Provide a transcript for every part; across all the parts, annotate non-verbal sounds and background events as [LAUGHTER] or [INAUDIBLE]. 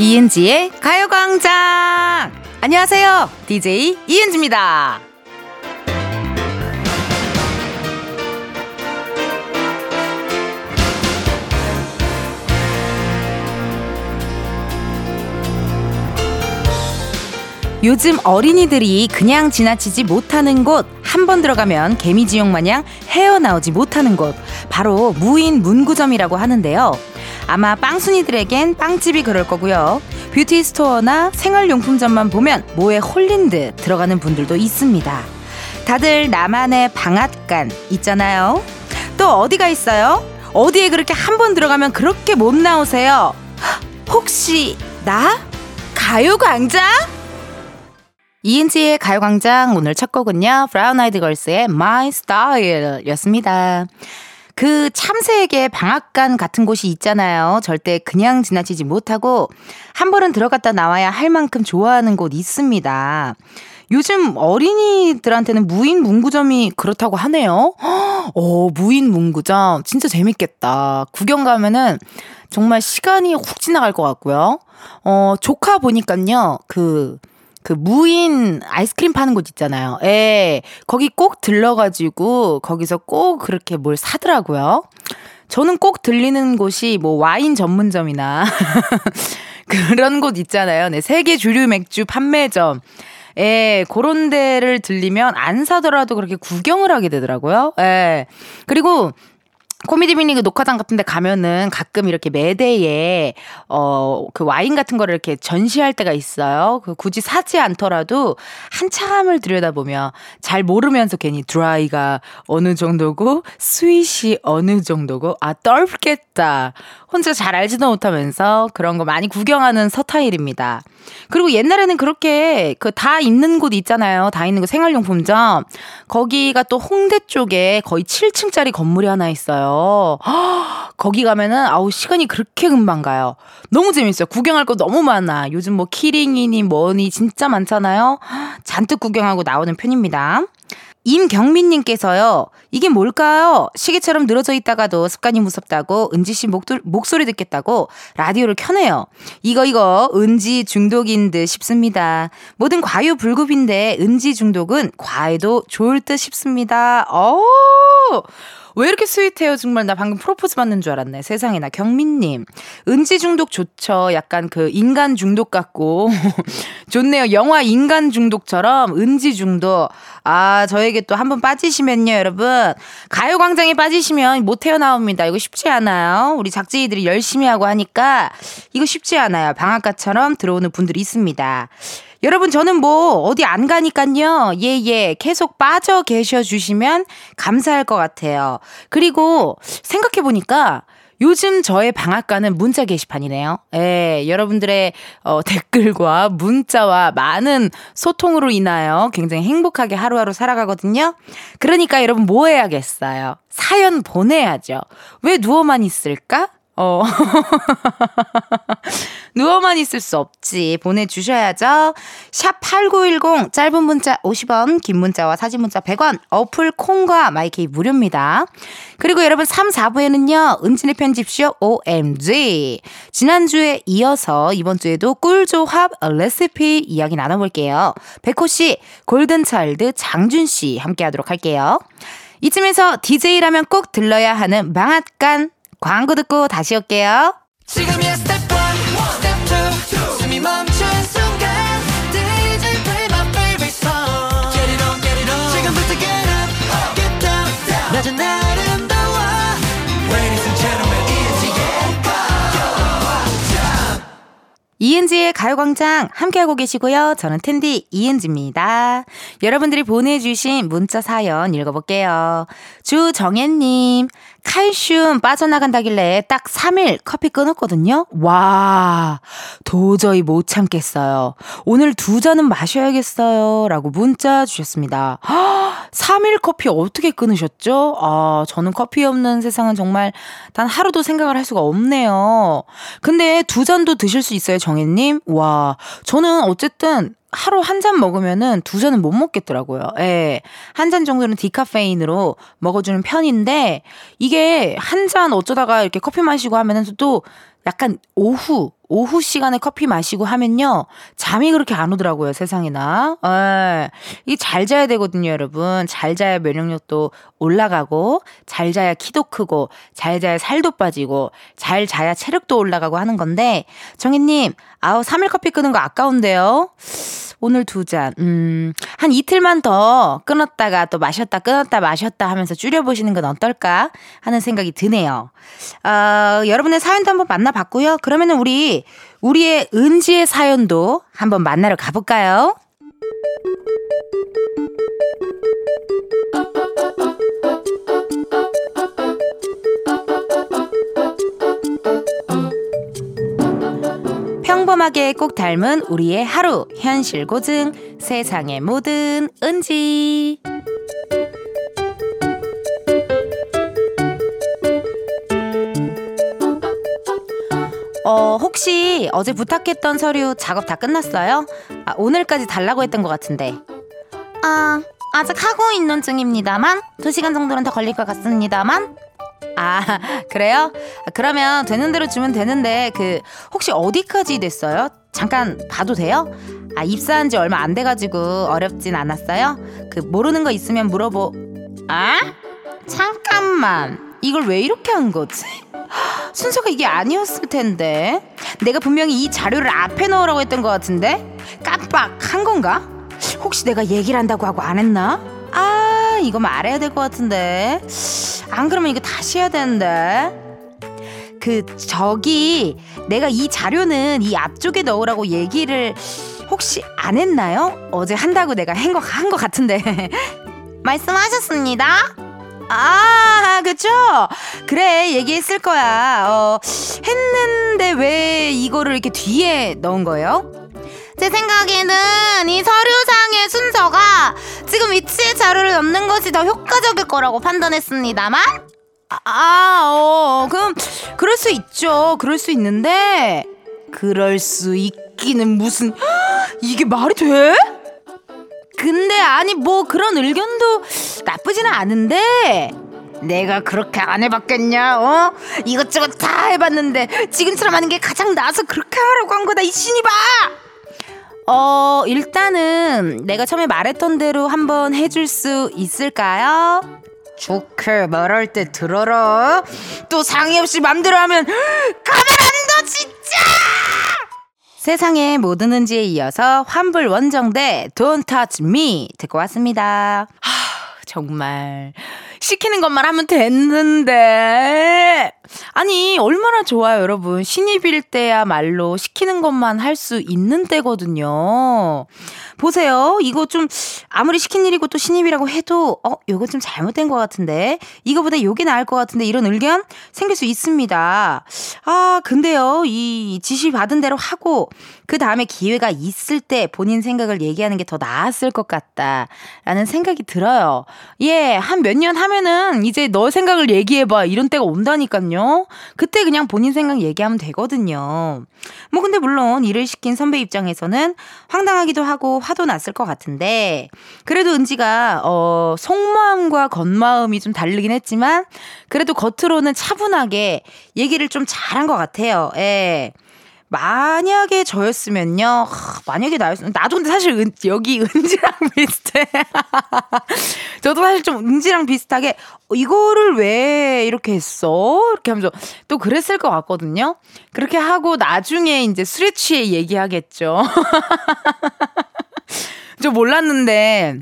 이은지의 가요광장! 안녕하세요. DJ 이은지입니다. 요즘 어린이들이 그냥 지나치지 못하는 곳, 한 번 들어가면 개미지옥 마냥 헤어나오지 못하는 곳, 바로 무인 문구점이라고 하는데요. 아마 빵순이들에겐 빵집이 그럴 거고요. beauty store나 생활용품점만 보면 뭐에 홀린 듯 들어가는 분들도 있습니다. 다들 나만의 방앗간 있잖아요. 또 어디가 있어요? 어디에 그렇게 한 번 들어가면 그렇게 못 나오세요? 혹시 나? 가요광장? 이은지의 가요광장 오늘 첫 곡은요. 브라운 아이드 걸스의 My Style 였습니다. 그 참새에게 방앗간 같은 곳이 있잖아요. 절대 그냥 지나치지 못하고 한 번은 들어갔다 나와야 할 만큼 좋아하는 곳 있습니다. 요즘 어린이들한테는 무인 문구점이 그렇다고 하네요. 어, 무인 문구점. 진짜 재밌겠다. 구경 가면은 정말 시간이 훅 지나갈 것 같고요. 어, 조카 보니깐요. 그, 그 무인 아이스크림 파는 곳 있잖아요. 예. 거기 꼭 들러가지고 거기서 꼭 그렇게 뭘 사더라고요. 저는 꼭 들리는 곳이 뭐 와인 전문점이나 [LAUGHS] 그런 곳 있잖아요. 네. 세계 주류 맥주 판매점. 예, 그런 데를 들리면 안 사더라도 그렇게 구경을 하게 되더라고요. 예. 그리고 코미디 빅리그 녹화장 같은 데 가면은 가끔 이렇게 매대에 어 그 와인 같은 거를 이렇게 전시할 때가 있어요. 그 굳이 사지 않더라도 한참을 들여다보며 잘 모르면서 괜히 드라이가 어느 정도고 스윗이 어느 정도고 아 떨겠다. 혼자 잘 알지도 못하면서 그런 거 많이 구경하는 서타일입니다. 그리고 옛날에는 그렇게 그 다 있는 곳 있잖아요. 다 있는 거 생활용품점. 거기가 또 홍대 쪽에 거의 7층짜리 건물이 하나 있어요. 허, [GASPS] 거기 가면은 아우 시간이 그렇게 금방 가요. 너무 재밌어요. 구경할 거 너무 많아. 요즘 뭐 키링이니 뭐니 진짜 많잖아요. [GASPS] 잔뜩 구경하고 나오는 편입니다. 임경민님께서요, 이게 뭘까요? 시계처럼 늘어져 있다가도 습관이 무섭다고 은지씨 목소리 듣겠다고 라디오를 켜네요. 이거, 이거, 은지 중독인 듯 싶습니다. 모든 과유불급인데 은지 중독은 과에도 좋을 듯 싶습니다. 어 왜 이렇게 스윗해요? 정말 나 방금 프로포즈 받는 줄 알았네. 세상에나. 경민님. 은지 중독 좋죠. 약간 그 인간 중독 같고. [LAUGHS] 좋네요. 영화 인간 중독처럼 은지 중독. 아, 저에게 또 한 번 빠지시면요, 여러분. 가요광장에 빠지시면 못 태어나옵니다. 이거 쉽지 않아요. 우리 작지이들이 열심히 하고 하니까 이거 쉽지 않아요. 방앗간처럼 들어오는 분들이 있습니다. 여러분, 저는 뭐, 어디 안 가니깐요. 예, 예. 계속 빠져 계셔 주시면 감사할 것 같아요. 그리고 생각해 보니까, 요즘 저의 방앗간은 문자 게시판이네요. 예, 여러분들의 어, 댓글과 문자와 많은 소통으로 인하여 굉장히 행복하게 하루하루 살아가거든요. 그러니까 여러분 뭐 해야겠어요? 사연 보내야죠. 왜 누워만 있을까? 어. [LAUGHS] 누워만 있을 수 없지. 보내주셔야죠. 샵 8910, 짧은 문자 50원, 긴 문자와 사진 문자 100원, 어플 콩과 마이케이 무료입니다. 그리고 여러분 3, 4부에는요, 은진의 편집쇼 OMG. 지난주에 이어서 이번 주에도 꿀조합 레시피 이야기 나눠볼게요. 백호씨, 골든차일드 장준씨 함께 하도록 할게요. 이쯤에서 DJ라면 꼭 들러야 하는 방앗간 광고 듣고 다시 올게요. 지금이야 스텝 1, 스텝 2, 숨이 멈춘 순간 DJ play my favorite song Get it on, get it on 지금부터 get up, get down 낮은 아름다워 Ladies and gentlemen, 이은지의 가요광장 함께하고 계시고요. 저는 텐디 이은지입니다. 여러분들이 보내주신 문자 사연 읽어볼게요. 주정혜님, 칼슘 빠져나간다길래 딱 3일 커피 끊었거든요. 와, 도저히 못 참겠어요. 오늘 두 잔은 마셔야겠어요. 라고 문자 주셨습니다. 3일 커피 어떻게 끊으셨죠? 아, 저는 커피 없는 세상은 정말 단 하루도 생각을 할 수가 없네요. 근데 두 잔도 드실 수 있어요, 정혜님? 와, 저는 어쨌든 하루 한 잔 먹으면은 두 잔은 못 먹겠더라고요. 예. 한 잔 정도는 디카페인으로 먹어주는 편인데, 이게 한 잔 어쩌다가 이렇게 커피 마시고 하면은 또 약간 오후, 오후 시간에 커피 마시고 하면요. 잠이 그렇게 안 오더라고요, 세상에나. 예. 이잘 자야 되거든요, 여러분. 잘 자야 면역력도 올라가고, 잘 자야 키도 크고, 잘 자야 살도 빠지고, 잘 자야 체력도 올라가고 하는 건데, 정희님, 아우, 3일 커피 끄는 거 아까운데요? 오늘 두 잔, 음, 한 이틀만 더 끊었다가 또 마셨다 끊었다 마셨다 하면서 줄여보시는 건 어떨까 하는 생각이 드네요. 어, 여러분의 사연도 한번 만나 봤고요. 그러면은 우리, 우리의 은지의 사연도 한번 만나러 가볼까요? 평범하게 꼭 닮은 우리의 하루 현실 고증 세상의 모든 은지 어, 혹시 어제 부탁했던 서류 작업 다 끝났어요? 아, 오늘까지 달라고 했던 것 같은데. 아, 아직 하고 있는 중입니다만, 2시간 정도는 더 걸릴 것 같습니다만, 아, 그래요? 그러면 되는 대로 주면 되는데, 그, 혹시 어디까지 됐어요? 잠깐 봐도 돼요? 아, 입사한 지 얼마 안 돼가지고 어렵진 않았어요? 그, 모르는 거 있으면 물어보, 아? 잠깐만. 이걸 왜 이렇게 한 거지? 순서가 이게 아니었을 텐데. 내가 분명히 이 자료를 앞에 넣으라고 했던 것 같은데? 깜빡 한 건가? 혹시 내가 얘기를 한다고 하고 안 했나? 아, 이거 말해야 될 것 같은데. 안 그러면 이거 다시 해야 되는데. 그, 저기, 내가 이 자료는 이 앞쪽에 넣으라고 얘기를 혹시 안 했나요? 어제 한다고 내가 한 거, 한거 같은데. [LAUGHS] 말씀하셨습니다. 아, 그쵸? 그래, 얘기했을 거야. 어, 했는데 왜 이거를 이렇게 뒤에 넣은 거예요? 제 생각에는 이 서류상의 순서가 지금 위치에 자료를 넣는 것이 더 효과적일 거라고 판단했습니다만 아, 아, 어, 그럼 그럴 수 있죠. 그럴 수 있는데 그럴 수 있기는 무슨 [GASPS] 이게 말이 돼? 근데 아니 뭐 그런 의견도 나쁘지는 않은데 내가 그렇게 안 해봤겠냐 어? 이것저것 다 해봤는데 지금처럼 하는 게 가장 나아서 그렇게 하라고 한 거다 이 신이봐 어, 일단은 내가 처음에 말했던 대로 한번 해줄 수 있을까요? 좋게 말할 때 들어라. 또 상의 없이 맘대로 하면 [GASPS] 가만 안 둬, 진짜! 세상의 모든 은지에 이어서 환불 원정대 Don't Touch Me 듣고 왔습니다. 하, 정말. 시키는 것만 하면 됐는데. 아니, 얼마나 좋아요, 여러분. 신입일 때야말로 시키는 것만 할 수 있는 때거든요. 보세요. 이거 좀 아무리 시킨 일이고 또 신입이라고 해도 어, 요거 좀 잘못된 것 같은데. 이거보다 요게 나을 것 같은데 이런 의견 생길 수 있습니다. 아, 근데요. 이 지시 받은 대로 하고 그 다음에 기회가 있을 때 본인 생각을 얘기하는 게 더 나았을 것 같다 라는 생각이 들어요. 예, 한 몇 년 하면은 이제 너 생각을 얘기해봐 이런 때가 온다니까요. 그때 그냥 본인 생각 얘기하면 되거든요. 뭐 근데 물론 일을 시킨 선배 입장에서는 황당하기도 하고 화도 났을 것 같은데 그래도 은지가 어 속마음과 겉마음이 좀 다르긴 했지만 그래도 겉으로는 차분하게 얘기를 좀 잘한 것 같아요. 예. 만약에 저였으면요. 하, 만약에 나였으면 나도 근데 사실 은, 여기 은지랑 [LAUGHS] 비슷해. 저도 사실 좀 은지랑 비슷하게 어, 이거를 왜 이렇게 했어? 이렇게 하면서 또 그랬을 것 같거든요. 그렇게 하고 나중에 이제 술에 취해 얘기하겠죠. [LAUGHS] 저 몰랐는데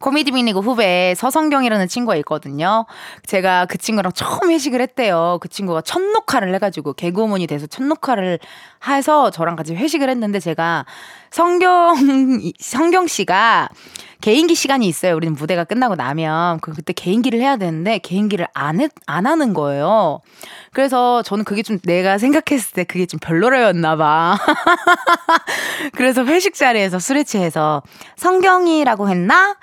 코미디 미니그 후배 서성경이라는 친구가 있거든요. 제가 그 친구랑 처음 회식을 했대요. 그 친구가 첫 녹화를 해가지고 개그우먼이 돼서 첫 녹화를 해서 저랑 같이 회식을 했는데 제가 성경 [LAUGHS] 성경 씨가 개인기 시간이 있어요. 우리는 무대가 끝나고 나면 그 그때 개인기를 해야 되는데 개인기를 안, 해, 안 하는 거예요. 그래서 저는 그게 좀 내가 생각했을 때 그게 좀 별로였나 봐. [LAUGHS] 그래서 회식 자리에서 술에 취해서 성경이라고 했나?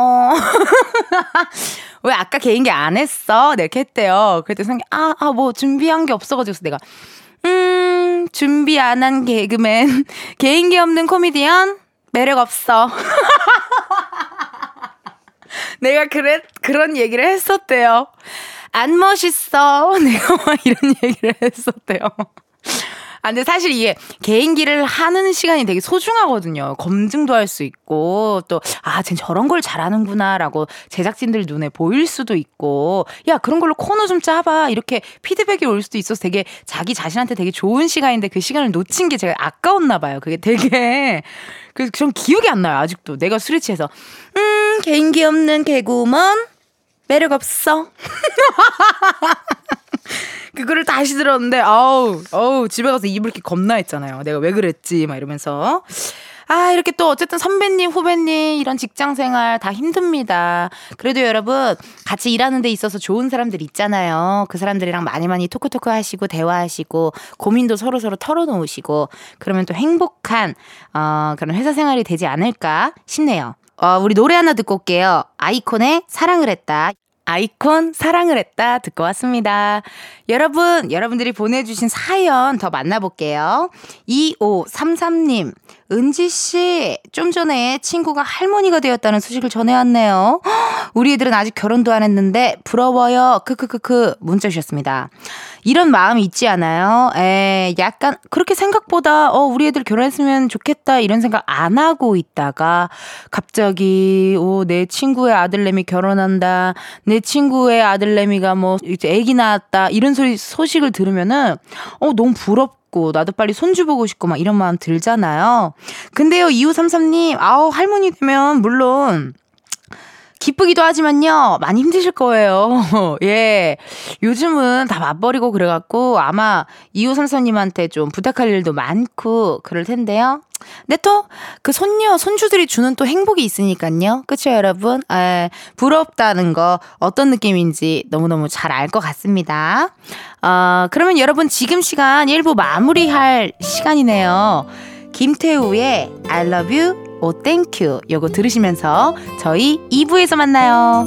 어. [LAUGHS] 왜 아까 개인기 안 했어? 네, 이렇게 했대요. 그랬더니 성경, 아, 아, 뭐 준비한 게 없어가지고 내가, 음, 준비 안 한 개그맨, [LAUGHS] 개인기 없는 코미디언, 매력 없어. [LAUGHS] 내가 그래, 그런 얘기를 했었대요. 안 멋있어. 내가 막 이런 얘기를 했었대요. 아, 근데 사실 이게 개인기를 하는 시간이 되게 소중하거든요. 검증도 할 수 있고, 또, 아, 쟤 저런 걸 잘하는구나라고 제작진들 눈에 보일 수도 있고, 야, 그런 걸로 코너 좀 짜봐. 이렇게 피드백이 올 수도 있어서 되게 자기 자신한테 되게 좋은 시간인데 그 시간을 놓친 게 제가 아까웠나 봐요. 그게 되게. 그래서 전 기억이 안 나요, 아직도. 내가 술에 취해서. 음, 개인기 없는 개구먼? 매력 없어. [LAUGHS] 그거를 다시 들었는데, 아우, 아우, 집에 가서 입을 게 겁나 했잖아요. 내가 왜 그랬지, 막 이러면서. 아, 이렇게 또 어쨌든 선배님, 후배님, 이런 직장 생활 다 힘듭니다. 그래도 여러분, 같이 일하는 데 있어서 좋은 사람들 있잖아요. 그 사람들이랑 많이 많이 토크토크 하시고, 대화하시고, 고민도 서로 서로 털어놓으시고, 그러면 또 행복한, 어, 그런 회사 생활이 되지 않을까 싶네요. 어, 우리 노래 하나 듣고 올게요. 아이콘의 사랑을 했다. 아이콘 사랑을 했다 듣고 왔습니다. 여러분, 여러분들이 보내주신 사연 더 만나볼게요. 2533님, 은지씨, 좀 전에 친구가 할머니가 되었다는 소식을 전해왔네요. [GASPS] 우리 애들은 아직 결혼도 안 했는데, 부러워요. 크크크크, 문자 주셨습니다. 이런 마음이 있지 않아요? 에, 약간, 그렇게 생각보다, 어, 우리 애들 결혼했으면 좋겠다, 이런 생각 안 하고 있다가, 갑자기, 오, 내 친구의 아들내미 결혼한다, 내 친구의 아들내미가 뭐, 이제 애기 낳았다, 이런 소리, 소식을 들으면은, 어, 너무 부럽 고, 나도 빨리 손주 보고 싶고, 막 이런 마음 들잖아요. 근데요, 2533님, 아우, 할머니 되면, 물론, 기쁘기도 하지만요, 많이 힘드실 거예요. [LAUGHS] 예. 요즘은 다 맞벌이고 그래갖고 아마 이호삼사님한테 좀 부탁할 일도 많고 그럴 텐데요. 근데 또 그 손녀, 손주들이 주는 또 행복이 있으니까요. 그쵸, 여러분? 에, 부럽다는 거 어떤 느낌인지 너무너무 잘 알 것 같습니다. 어, 그러면 여러분 지금 시간 1부 마무리할 시간이네요. 김태우의 I love you Oh Thank you 요거 들으시면서 저희 2부에서 만나요.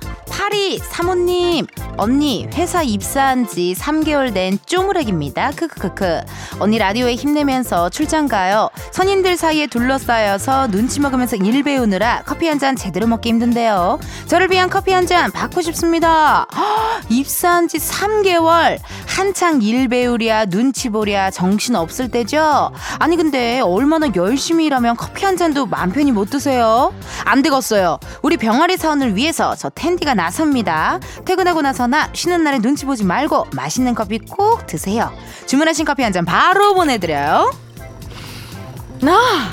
파리 사모님 언니 회사 입사한 지 3개월 된 쪼무렉입니다. 크크크크 언니 라디오에 힘내면서 출장 가요. 선임들 사이에 둘러싸여서 눈치 먹으면서 일 배우느라 커피 한 잔 제대로 먹기 힘든데요. 저를 위한 커피 한 잔 받고 싶습니다. 허, 입사한 지 3개월 한창 일 배우랴 눈치 보랴 정신 없을 때죠. 아니 근데 얼마나 열심히 일하면 커피 한 잔도 맘 편히 못 드세요? 안 되겠어요. 우리 병아리 사원을 위해서 저 텐디가 나섭니다. 퇴근하고 나서 나 쉬는 날에 눈치 보지 말고 맛있는 커피 꼭 드세요. 주문하신 커피 한 잔 바로 보내드려요. 아,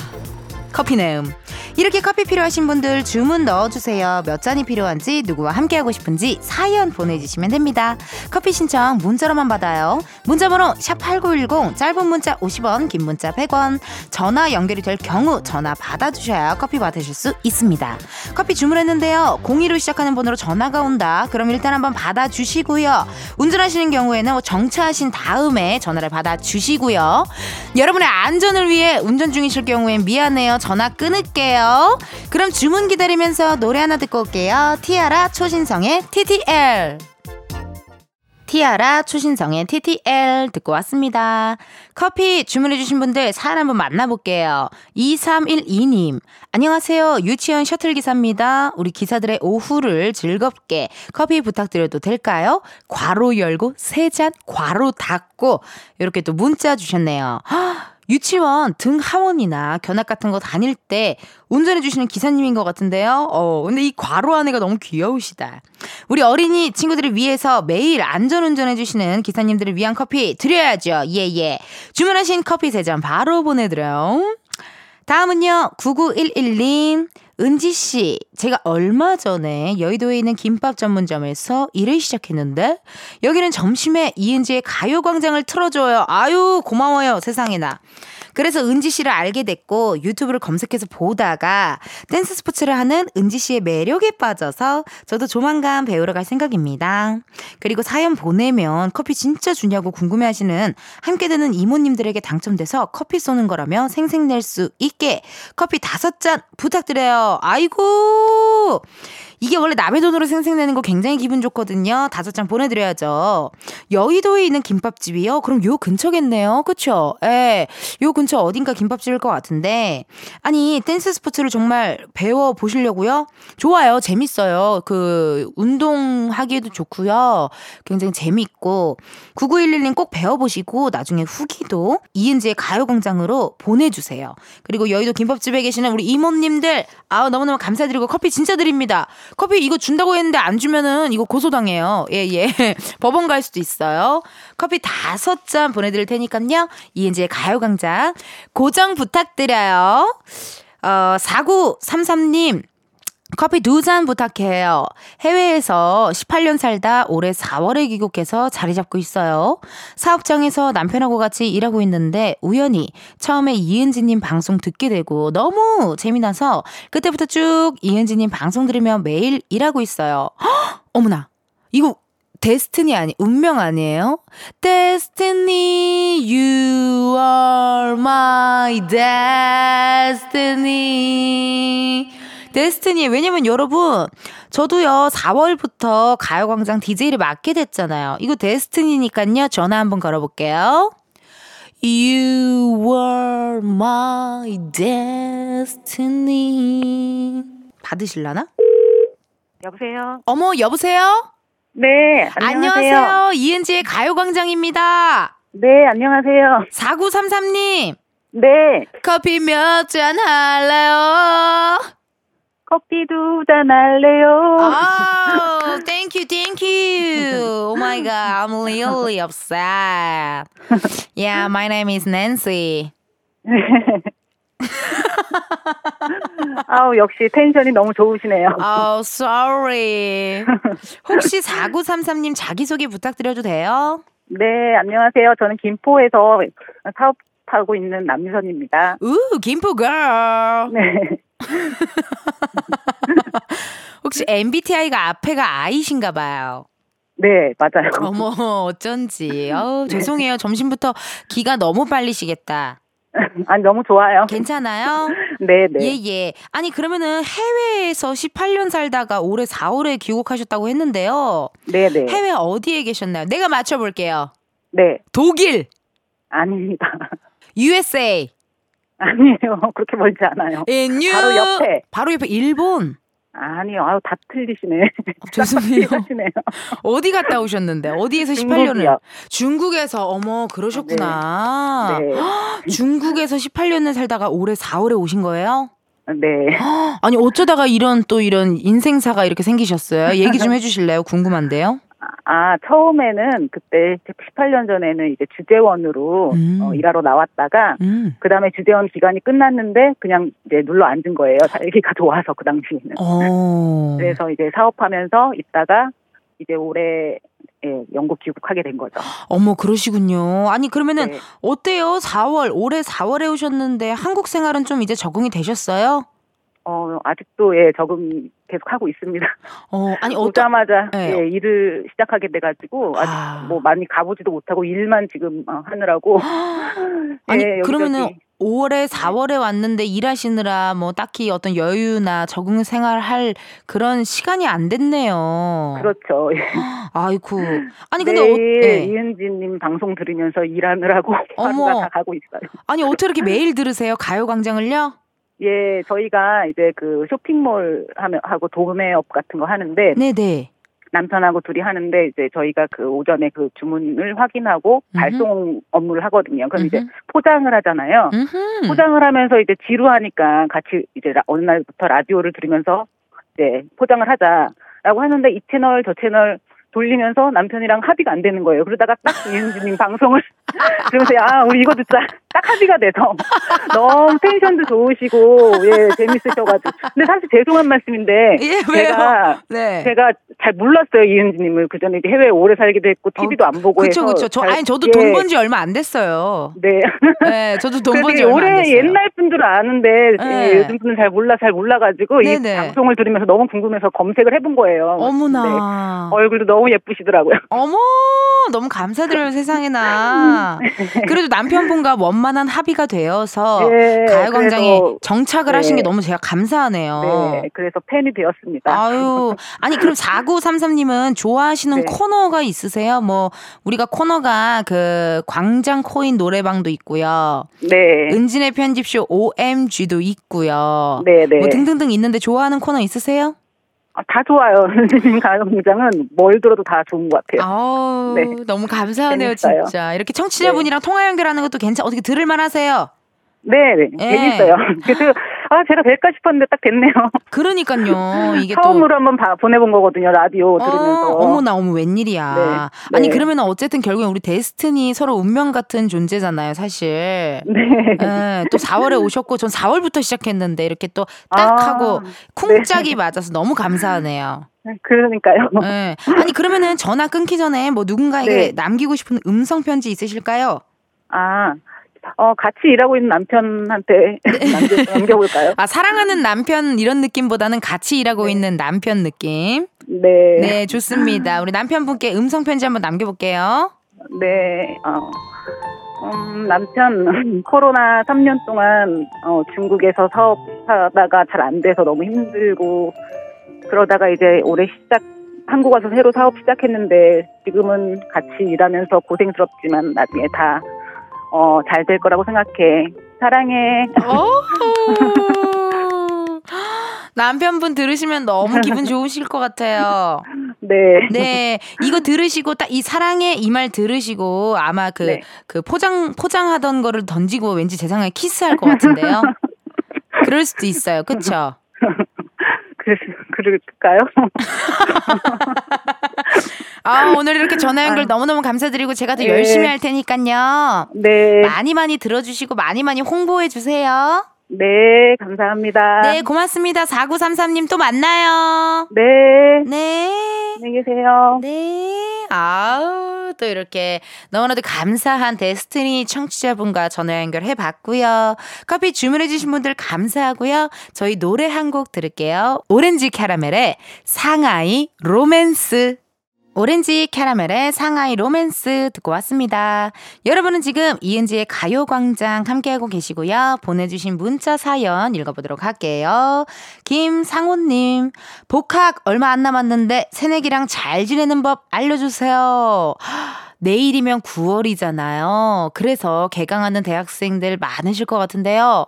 커피 내음. 이렇게 커피 필요하신 분들 주문 넣어주세요. 몇 잔이 필요한지 누구와 함께하고 싶은지 사연 보내주시면 됩니다. 커피 신청 문자로만 받아요. 문자번호 샵8910 짧은 문자 50원 긴 문자 100원 전화 연결이 될 경우 전화 받아주셔야 커피 받으실 수 있습니다. 커피 주문했는데요. 02로 시작하는 번호로 전화가 온다. 그럼 일단 한번 받아주시고요. 운전하시는 경우에는 정차하신 다음에 전화를 받아주시고요. 여러분의 안전을 위해 운전 중이실 경우엔 미안해요. 전화 끊을게요. 그럼 주문 기다리면서 노래 하나 듣고 올게요. 티아라 초신성의 TTL. 티아라 초신성의 TTL 듣고 왔습니다. 커피 주문해주신 분들 사연 한번 만나볼게요. 2312님. 안녕하세요. 유치원 셔틀 기사입니다. 우리 기사들의 오후를 즐겁게 커피 부탁드려도 될까요? 괄호 열고 세 잔 괄호 닫고 이렇게 또 문자 주셨네요. 유치원 등 하원이나 견학 같은 거 다닐 때 운전해 주시는 기사님인 것 같은데요. 어, 근데 이 괄호 안에가 너무 귀여우시다. 우리 어린이 친구들을 위해서 매일 안전 운전해 주시는 기사님들을 위한 커피 드려야죠. 예, 예. 주문하신 커피 세 잔 바로 보내드려요. 다음은요, 9911님. 은지 씨, 제가 얼마 전에 여의도에 있는 김밥 전문점에서 일을 시작했는데 여기는 점심에 이은지의 가요광장을 틀어줘요. 아유 고마워요 세상에나. 그래서 은지 씨를 알게 됐고 유튜브를 검색해서 보다가 댄스 스포츠를 하는 은지 씨의 매력에 빠져서 저도 조만간 배우러 갈 생각입니다. 그리고 사연 보내면 커피 진짜 주냐고 궁금해하시는 함께 드는 이모님들에게 당첨돼서 커피 쏘는 거라며 생생낼 수 있게 커피 다섯 잔 부탁드려요. 아이고 이게 원래 남의 돈으로 생생내는 거 굉장히 기분 좋거든요. 다섯 장 보내드려야죠. 여의도에 있는 김밥집이요? 그럼 요 근처겠네요. 그쵸? 예. 요 근처 어딘가 김밥집일 것 같은데. 아니, 댄스 스포츠를 정말 배워보시려고요? 좋아요. 재밌어요. 그, 운동하기에도 좋고요. 굉장히 재밌고. 9911님 꼭 배워보시고, 나중에 후기도 이은지의 가요광장으로 보내주세요. 그리고 여의도 김밥집에 계시는 우리 이모님들, 아우, 너무너무 감사드리고 커피 진짜 드립니다. 커피 이거 준다고 했는데 안 주면은 이거 고소당해요. 예, 예. [LAUGHS] 법원 갈 수도 있어요. 커피 다섯 잔 보내드릴 테니까요. 이은지의 가요광장 고정 부탁드려요. 어, 4933님. 커피 두 잔 부탁해요. 해외에서 18년 살다 올해 4월에 귀국해서 자리 잡고 있어요. 사업장에서 남편하고 같이 일하고 있는데 우연히 처음에 이은지님 방송 듣게 되고 너무 재미나서 그때부터 쭉 이은지님 방송 들으며 매일 일하고 있어요. 헉! [GASPS] 어머나, 이거 데스티니 아니 운명 아니에요? Destiny, you are my destiny. 데스티니 왜냐면 여러분 저도요 4월부터 가요광장 DJ를 맡게 됐잖아요. 이거 데스티니니까요 전화 한번 걸어볼게요. You were my destiny. 받으실라나? 여보세요? 어머 여보세요? 네, 안녕하세요. 안녕하세요. 이은지의 가요광장입니다. 네, 안녕하세요. 4933님. 네, 커피 몇 잔 할래요? 커피 두 잔 할래요? Oh, thank you, thank you. Oh my god, I'm really upset. Yeah, my name is Nancy. 아우, 역시 텐션이 너무 좋으시네요. Oh, sorry. 혹시 4933님 자기소개 부탁드려도 돼요? 네, 안녕하세요. 저는 김포에서 사업 하고 있는 남유선입니다. 우, 김포 girl. 네. [LAUGHS] 혹시 MBTI가 앞에가 I신가 봐요. 네, 맞아요. 어머, 어쩐지. 어우, [LAUGHS] 죄송해요. 점심부터 기가 너무 빨리시겠다. 아니, 너무 좋아요. 괜찮아요? [LAUGHS] 네, 네. 예, 예. 아니, 그러면은 해외에서 18년 살다가 올해 4월에 귀국하셨다고 했는데요. 네, 네. 해외 어디에 계셨나요? 내가 맞춰볼게요. 네, 독일, 아닙니다. USA, 아니에요. [LAUGHS] 그렇게 멀지 않아요. in you. 바로 옆에. 바로 옆에 일본. 아니요, 아유, 다 틀리시네. 어, 죄송해요. [LAUGHS] 어디 갔다 오셨는데? 어디에서 18년을? 중국이요. 중국에서 어머 그러셨구나. 네. [GASPS] 중국에서 18년을 살다가 올해 4월에 오신 거예요? 네. [GASPS] 아니 어쩌다가 이런 또 이런 인생사가 이렇게 생기셨어요? 얘기 좀 해주실래요? 궁금한데요. 아, 처음에는 그때 18년 전에는 이제 주재원으로 음. 어, 일하러 나왔다가 음. 그 다음에 주재원 기간이 끝났는데 그냥 이제 눌러 앉은 거예요. 살기가 좋아서 그 당시에는. 어. 그래서 이제 사업하면서 있다가 이제 올해 예, 영국 귀국하게 된 거죠. 어머 그러시군요. 아니 그러면은 네. 어때요? 4월 올해 4월에 오셨는데 한국 생활은 좀 이제 적응이 되셨어요? 어, 아직도 예, 적응 계속 하고 있습니다. 어 아니 오자마자 네. 예, 일을 시작하게 돼가지고 아직 아. 뭐 많이 가보지도 못하고 일만 지금 어, 하느라고 [LAUGHS] 아니 예, 그러면은 여기저기. 5월에 4월에 왔는데 일하시느라 뭐 딱히 어떤 여유나 적응 생활할 그런 시간이 안 됐네요. 그렇죠. 예. 아이고. 아니 근데 매일 어, 예. 이은지님 방송 들으면서 일하느라고 [LAUGHS] 어머. 하루가 다 가고 있어요. 아니 어떻게 이렇게 매일 들으세요? 가요광장을요? 예, 저희가 이제 그 쇼핑몰 하면 하고 도매업 같은 거 하는데 네네. 남편하고 둘이 하는데 이제 저희가 그 오전에 그 주문을 확인하고 음흠. 발송 업무를 하거든요. 그럼 이제 음흠. 포장을 하잖아요. 음흠. 포장을 하면서 이제 지루하니까 같이 이제 라- 어느 날부터 라디오를 들으면서 이제 포장을 하자라고 하는데 이 채널 저 채널 돌리면서 남편이랑 합의가 안 되는 거예요. 그러다가 딱 이은지님 [LAUGHS] 방송을 [LAUGHS] 그러면서 아 우리 이거 듣자 딱 합의가 돼서 [LAUGHS] 너무 텐션도 좋으시고 예 재밌으셔가지고 근데 사실 죄송한 말씀인데 예? 제가 네. 제가 잘 몰랐어요 이은지님을 그 전에 해외 오래 살기도 했고 TV도 안 보고 그쵸, 해서. 저, 잘- 아니, 저도 예, 돈번 지 얼마 안 됐어요. 네. 네, 저도 돈 그래서 번지 되게 얼마 안 됐어요. 옛날 분들은 아는데 네. 예, 요즘 분은 잘 몰라 잘 몰라가지고 이 네네. 방송을 들으면서 너무 궁금해서 검색을 해본 거예요. 네. 어머나. 얼굴도 너무 예쁘시더라고요. 어머, 너무 감사드려요, [LAUGHS] 세상에나. 그래도 남편분과 원만한 합의가 되어서 예, 가요광장에 정착을 네. 하신 게 너무 제가 감사하네요. 네, 그래서 팬이 되었습니다. 아유, 아니 그럼 4933님은 좋아하시는 네. 코너가 있으세요? 뭐 우리가 코너가 그 광장 코인 노래방도 있고요. 네, 은진의 편집쇼 OMG도 있고요. 네, 네. 뭐 등등등 있는데 좋아하는 코너 있으세요? 아, 다 좋아요. [LAUGHS] 선생님 가요공장은 뭘 들어도 다 좋은 것 같아요. 아우, 네. 너무 감사하네요, 재밌어요. 진짜. 이렇게 청취자분이랑 통화 연결하는 것도 괜찮, 어떻게 들을만 하세요? 네, 네, 예. 재밌어요. [LAUGHS] 그래서 아 제가 될까 싶었는데 딱 됐네요. 그러니까요. [LAUGHS] 이게 또. 처음으로 한번 봐- 보내본 거거든요. 라디오 들으면서. 어, 어머나, 어머, 웬일이야. 네, 아니, 네. 그러면 어쨌든 결국엔 우리 데스티니 서로 운명 같은 존재잖아요, 사실. [LAUGHS] 네. 예, 또 4월에 오셨고, 전 4월부터 시작했는데, 이렇게 또딱 아, 하고, 쿵짝이 맞아서 너무 감사하네요. 그러니까요. 예. 아니, 그러면은 전화 끊기 전에 뭐 누군가에게 네. 남기고 싶은 음성 편지 있으실까요? 아, 어, 같이 일하고 있는 남편한테 남겨, 남겨 볼까요? 아, 사랑하는 남편 이런 느낌보다는 같이 일하고 있는 남편 느낌. 네. 네, 좋습니다. 우리 남편분께 음성 편지 한번 남겨볼게요. 네, 어, 음, 남편 코로나 3년 동안 어, 중국에서 사업하다가 잘 안 돼서 너무 힘들고 그러다가 이제 올해 시작 한국 와서 새로 사업 시작했는데 지금은 같이 일하면서 고생스럽지만 나중에 다 어, 잘 될 거라고 생각해. 사랑해. 오. [LAUGHS] 남편분 들으시면 너무 기분 좋으실 것 같아요. 네. 네, 이거 들으시고 딱 이 사랑해 이 말 들으시고 아마 그그 네. 포장 포장하던 거를 던지고 왠지 제 생각에 키스할 것 같은데요. 그럴 수도 있어요, 그렇죠? [LAUGHS] 그, 그럴까요? [LAUGHS] 아 오늘 이렇게 전화 연결 너무너무 감사드리고 제가 더 네. 열심히 할 테니까요. 네. 많이 많이 들어주시고 많이 많이 홍보해 주세요. 네, 감사합니다. 네, 고맙습니다. 4933님 또 만나요. 네. 네. 안녕히 계세요. 네. 아우, 또 이렇게 너무나도 감사한 데스티니 청취자분과 전화 연결해 봤고요. 커피 주문해 주신 분들 감사하고요. 저희 노래 한 곡 들을게요. 오렌지 캐러멜의 상하이 로맨스. 오렌지 캐러멜의 상하이 로맨스 듣고 왔습니다. 여러분은 지금 이은지의 가요광장 함께하고 계시고요. 보내주신 문자 사연 읽어보도록 할게요. 김상호님, 복학 얼마 안 남았는데 새내기랑 잘 지내는 법 알려주세요. 내일이면 9월이잖아요. 그래서 개강하는 대학생들 많으실 것 같은데요.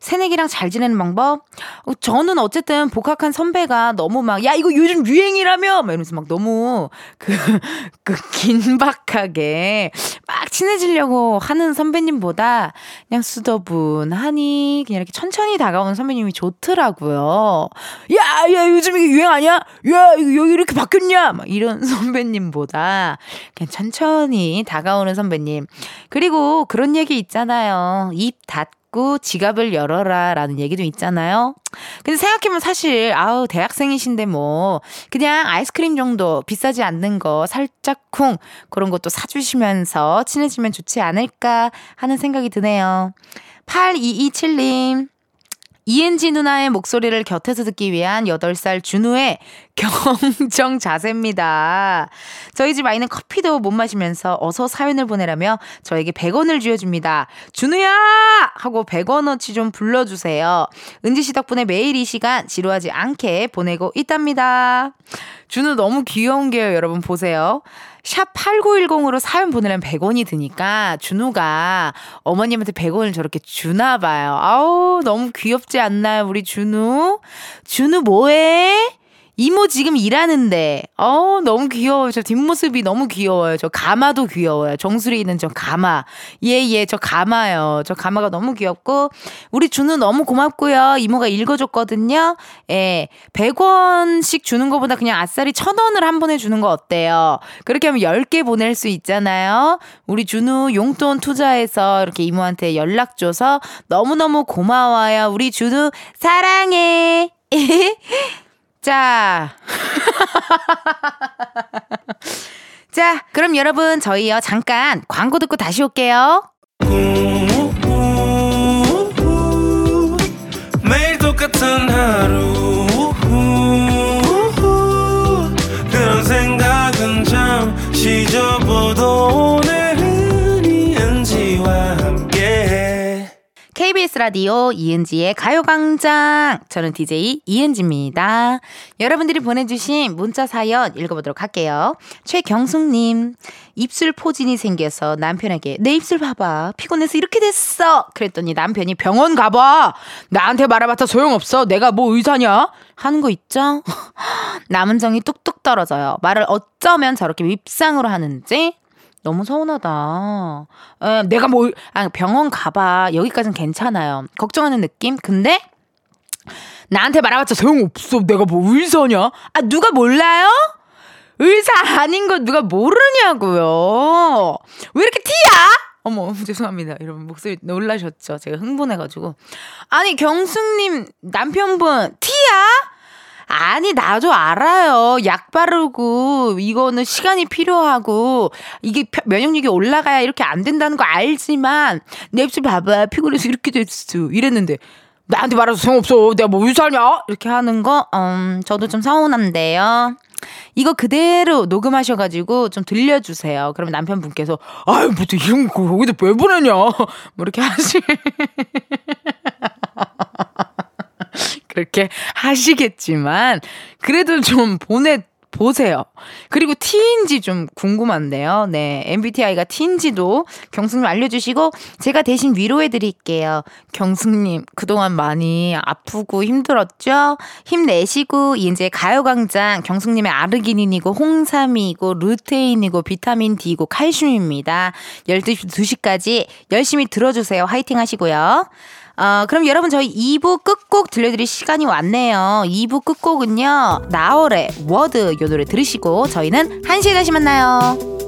새내기랑 잘 지내는 방법? 어, 저는 어쨌든 복학한 선배가 너무 막, 야, 이거 요즘 유행이라며! 막 이러면서 막 너무 그, [LAUGHS] 그 긴박하게 막 친해지려고 하는 선배님보다 그냥 수더분하니 그냥 이렇게 천천히 다가오는 선배님이 좋더라고요. 야, 야, 요즘 이게 유행 아니야? 야, 이거 여기 이렇게 바뀌었냐? 막 이런 [LAUGHS] 선배님보다 그냥 천천히 다가오는 선배님. 그리고 그런 얘기 있잖아요. 입 닫고 지갑을 열어라 라는 얘기도 있잖아요. 근데 생각해보면 사실, 아우, 대학생이신데 뭐, 그냥 아이스크림 정도 비싸지 않는 거 살짝쿵 그런 것도 사주시면서 친해지면 좋지 않을까 하는 생각이 드네요. 8227님. 이은지 누나의 목소리를 곁에서 듣기 위한 8살 준우의 [LAUGHS] 경정 자세입니다. 저희 집 아이는 커피도 못 마시면서 어서 사연을 보내라며 저에게 100원을 쥐어줍니다. 준우야! 하고 100원어치 좀 불러주세요. 은지 씨 덕분에 매일 이 시간 지루하지 않게 보내고 있답니다. 준우 너무 귀여운 게요, 여러분 보세요. 샵 8910으로 사연 보내려면 100원이 드니까 준우가 어머님한테 100원을 저렇게 주나 봐요. 아우, 너무 귀엽지 않나요, 우리 준우? 준우 뭐해? 이모 지금 일하는데, 어, 너무 귀여워요. 저 뒷모습이 너무 귀여워요. 저 가마도 귀여워요. 정수리 있는 저 가마. 예, 예, 저 가마요. 저 가마가 너무 귀엽고, 우리 준우 너무 고맙고요. 이모가 읽어줬거든요. 예, 100원씩 주는 것보다 그냥 아싸리 1000원을 한 번에 주는 거 어때요? 그렇게 하면 10개 보낼 수 있잖아요. 우리 준우 용돈 투자해서 이렇게 이모한테 연락 줘서 너무너무 고마워요. 우리 준우 사랑해. [LAUGHS] 자. 자, 그럼 여러분, 저희요, 잠깐 광고 듣고 다시 올게요. 매일 똑같은 하루. 그런 생각은 잠시 접어도 KBS 라디오 이은지의 가요광장. 저는 DJ 이은지입니다. 여러분들이 보내주신 문자 사연 읽어보도록 할게요. 최경숙님, 입술 포진이 생겨서 남편에게 내 입술 봐봐. 피곤해서 이렇게 됐어. 그랬더니 남편이 병원 가봐. 나한테 말해봤자 소용없어. 내가 뭐 의사냐? 하는 거 있죠? [LAUGHS] 남은 정이 뚝뚝 떨어져요. 말을 어쩌면 저렇게 밉상으로 하는지 너무 서운하다. 에, 내가 뭐, 아, 병원 가봐. 여기까지는 괜찮아요. 걱정하는 느낌? 근데, 나한테 말해봤자 소용없어. 내가 뭐 의사냐? 아, 누가 몰라요? 의사 아닌 거 누가 모르냐고요. 왜 이렇게 티야? 어머, [LAUGHS] 죄송합니다. 여러분, 목소리 놀라셨죠? 제가 흥분해가지고. 아니, 경숙님 남편분, 티야? 아니, 나도 알아요. 약 바르고, 이거는 시간이 필요하고, 이게 면역력이 올라가야 이렇게 안 된다는 거 알지만, 내 입술 봐봐. 피곤해서 이렇게 됐어. 이랬는데, 나한테 말해서 소용없어. 내가 뭐 유사냐? 이렇게 하는 거, 음, 저도 좀 서운한데요. 이거 그대로 녹음하셔가지고 좀 들려주세요. 그러면 남편분께서, 아유, 뭐, 이런 거 여기다 왜 보내냐? 뭐, 이렇게 하시. [LAUGHS] 그렇게 하시겠지만 그래도 좀 보내 보세요. 그리고 T인지 좀 궁금한데요. 네. MBTI가 T인지도 경숙님 알려주시고, 제가 대신 위로해 드릴게요. 경숙님, 그동안 많이 아프고 힘들었죠? 힘내시고, 이제 가요광장, 경숙님의 아르기닌이고, 홍삼이고, 루테인이고, 비타민 D고, 칼슘입니다. 12시, 2시까지 열심히 들어주세요. 화이팅 하시고요. 어, 그럼 여러분 저희 2부 끝곡 들려드릴 시간이 왔네요. 2부 끝곡은요. 나월의 워드 요 노래 들으시고 저희는 1시에 다시 만나요.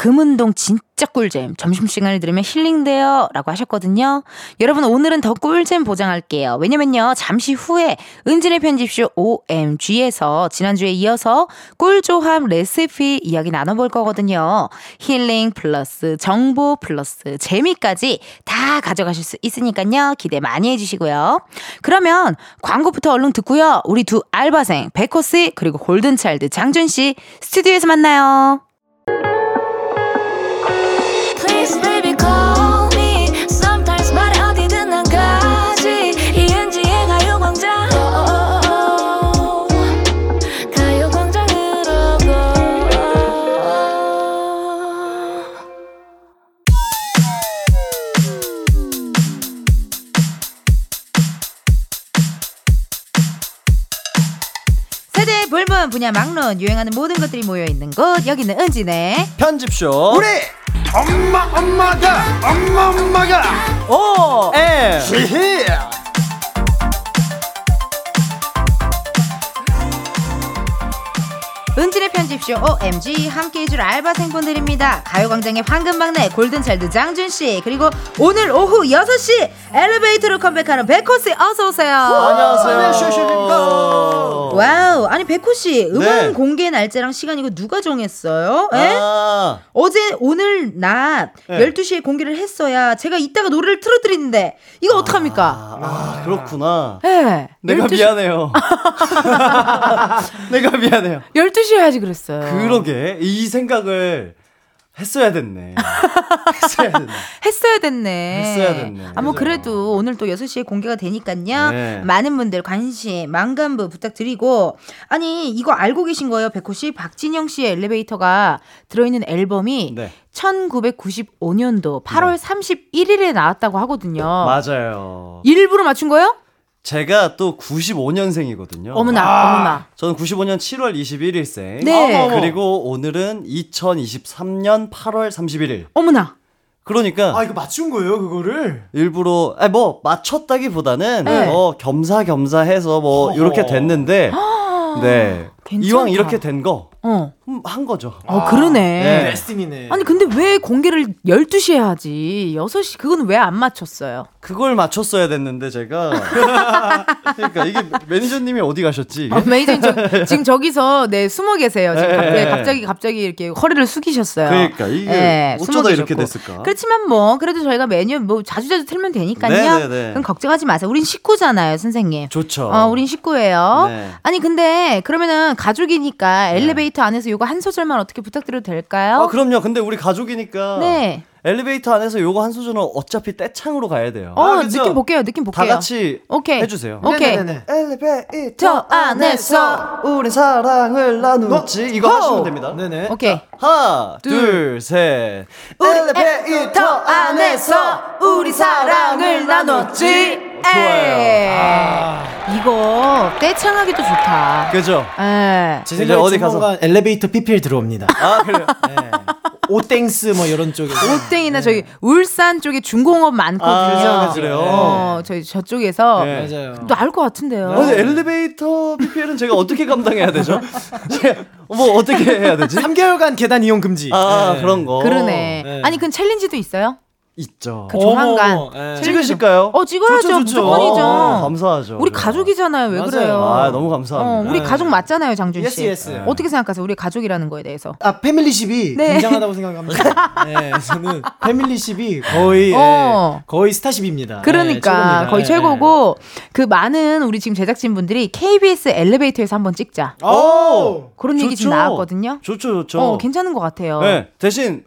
금운동 진짜 꿀잼. 점심시간을 들으면 힐링돼요. 라고 하셨거든요. 여러분, 오늘은 더 꿀잼 보장할게요. 왜냐면요, 잠시 후에 은진의 편집쇼 OMG에서 지난주에 이어서 꿀조합 레시피 이야기 나눠볼 거거든요. 힐링 플러스 정보 플러스 재미까지 다 가져가실 수 있으니까요. 기대 많이 해주시고요. 그러면 광고부터 얼른 듣고요. 우리 두 알바생, 백호씨, 그리고 골든차일드 장준씨 스튜디오에서 만나요. 분야 막론 유행하는 모든 것들이 모여 있는 곳 여기는 은진의 편집쇼. 우리 엄마 엄마가 엄마 엄마가. 오 에. 히히 은진의 편 집쇼 OMG 함께 해 줄 알바생분들입니다. 가요광장의 황금막내 골든차일드 장준씨 그리고 오늘 오후 6시 엘리베이터로 컴백하는 백호 씨 어서 오세요. 안녕하세요. Wow. 아니 백호 씨 음원 네. 공개 날짜랑 시간 이거 누가 정했어요? 에? 아, 어제 오늘 낮 네. 12시에 공개를 했어야 제가 이따가 노래를 틀어드리는데 이거 어떡합니까? 아, 그렇구나. 예. 내가 12시 미안해요. [LAUGHS] 내가 미안해요. 12시에 해야지 그랬어 요. 그러게 이 생각을 했어야 됐네. [LAUGHS] 했어야 됐네. 했어야 됐네. 했어야 됐네. 아, 뭐. 그래도 오늘 또 6시에 공개가 되니까요. 네. 많은 분들 관심, 많관부 부탁드리고. 아니, 이거 알고 계신 거예요, 백호 씨? 박진영 씨의 엘리베이터가 들어 있는 앨범이 네. 1995년도 8월 31일에 나왔다고 하거든요. 맞아요. 일부러 맞춘 거예요? 제가 또 95년생이거든요. 어머나, 어머나. 저는 95년 7월 21일생. 네. 그리고 오늘은 2023년 8월 31일. 어머나. 그러니까 아 이거 맞춘 거예요 그거를? 일부러 아니 뭐 맞췄다기보다는 네. 뭐 겸사겸사해서 뭐 이렇게 됐는데 네 괜찮다. 이왕 이렇게 된거 한 어. 거죠. 어, 그러네. 네. 아니, 근데 왜 공개를 12시에 하지? 6시, 그건 왜 안 맞췄어요? 그걸 맞췄어야 됐는데 제가 [LAUGHS] 그러니까 이게 매니저님이 어디 가셨지? 어, 매니저님 저, 지금 저기서 네 숨어 계세요. 지금 네. 갑- 네, 갑자기 갑자기 이렇게 허리를 숙이셨어요. 그러니까 이게 네, 어쩌다 이렇게. 됐을까? 그렇지만 뭐 그래도 저희가 메뉴 뭐 자주 자주 틀면 되니까요. 네, 네, 네. 그럼 걱정하지 마세요. 우린 식구잖아요, 선생님. 좋죠. 어, 우린 식구예요. 네. 아니 근데 그러면은 가족이니까 엘리베이터 안에서 요거 한 소절만 어떻게 부탁드려도 될까요? 아 그럼요. 근데 우리 가족이니까 네. 엘리베이터 안에서 요거 한 소절은 어차피 떼창으로 가야 돼요. 어, 아? 느낌 볼게요. 느낌 다 볼게요. 같이 오케이. 해주세요. 오케이. 네네네. 엘리베이터 저 안에서 우리 사랑을 나누지 이거 호! 하시면 됩니다. 네네. 오케이. 하나, 둘, 셋. 엘리베이터 안에서 우리 사랑을 나눴지. 좋아요. 아. 이거 떼창하기도 좋다. 그죠? 예. 제 이제 생각에 어디 가서- 엘리베이터 PPL 들어옵니다. 아, 그래요? 네. 오땡스 뭐 이런 쪽에. 오땡이나 저기 울산 쪽에 중공업 많거든요. 아, 그래요? 어, 저희 저쪽에서 네. 맞아요. 또알것 같은데요. 아, 엘리베이터 PPL은 제가 어떻게 감당해야 되죠? [LAUGHS] 제가 뭐 어떻게 해야 되지? 3개월간 계단 이용 금지. 아, 네. 그런 거. 그러네. 네. 아니, 그 챌린지도 있어요? 있죠. 그 조만간. 어머, 예. 찍으실까요? 어, 찍어야죠. 좋죠, 좋죠. 무조건이죠. 어, 감사하죠. 우리 그래요. 가족이잖아요. 왜 맞아요. 그래요? 아, 너무 어, 감사합니다. 우리 네. 가족 맞잖아요, 장준 씨. Yes, yes. 어떻게 생각하세요? 우리 가족이라는 거에 대해서. 아 familyship이 네. 굉장하다고 생각합니다. [LAUGHS] 네, 저는 familyship이 거의 어. 예, 거의 스타십입니다. 그러니까 네, 최고입니다. 거의 예, 최고고 그 많은 우리 지금 제작진 분들이 KBS 엘리베이터에서 한번 찍자. 예. 오! 그런 얘기 좀 좋죠. 나왔거든요. 좋죠, 좋죠. 어, 괜찮은 것 같아요. 네, 대신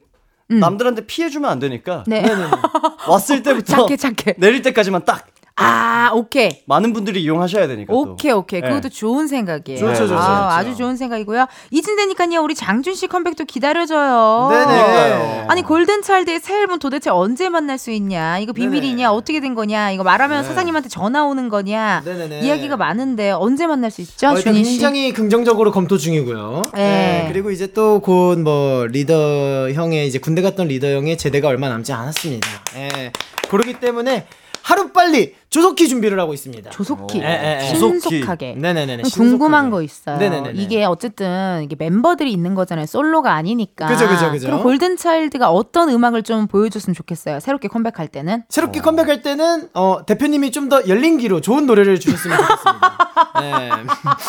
음. 남들한테 피해주면 안 되니까 네. [LAUGHS] 왔을 때부터 착해, 착해. [LAUGHS] 내릴 때까지만 딱 아, 오케이. 많은 분들이 이용하셔야 되니까 또. 오케이, 오케이. 네. 그것도 좋은 생각이에요. 좋죠, 좋죠, 아, 좋죠. 아 주 좋은 생각이고요. 이쯤 되니까요, 우리 장준 씨 컴백도 기다려줘요. 네네. 그러니까요. 아니, 골든차일드의 새 앨범 도대체 언제 만날 수 있냐? 이거 비밀이냐? 어떻게 된 거냐? 이거 말하면 네. 사장님한테 전화 오는 거냐? 네네네. 이야기가 많은데 언제 만날 수 있죠, 어, 준희 씨? 굉장히 긍정적으로 검토 중이고요. 네. 네, 그리고 이제 또 곧 뭐 리더 형의 이제 군대 갔던 리더 형의 제대가 얼마 남지 않았습니다. 예. 그렇기 때문에 하루 빨리 조속히 준비를 하고 있습니다. 조속히, 예, 예, 예. 신속하게. 네네네. 궁금한 거 있어요. 네네네. 이게 어쨌든 이게 멤버들이 있는 거잖아요. 솔로가 아니니까. 그죠, 그죠, 그죠. 그럼 골든 차일드가 어떤 음악을 좀 보여줬으면 좋겠어요. 새롭게 컴백할 때는. 새롭게 컴백할 때는 어, 대표님이 좀 더 열린 귀로 좋은 노래를 주셨으면 좋겠습니다. 네. [LAUGHS]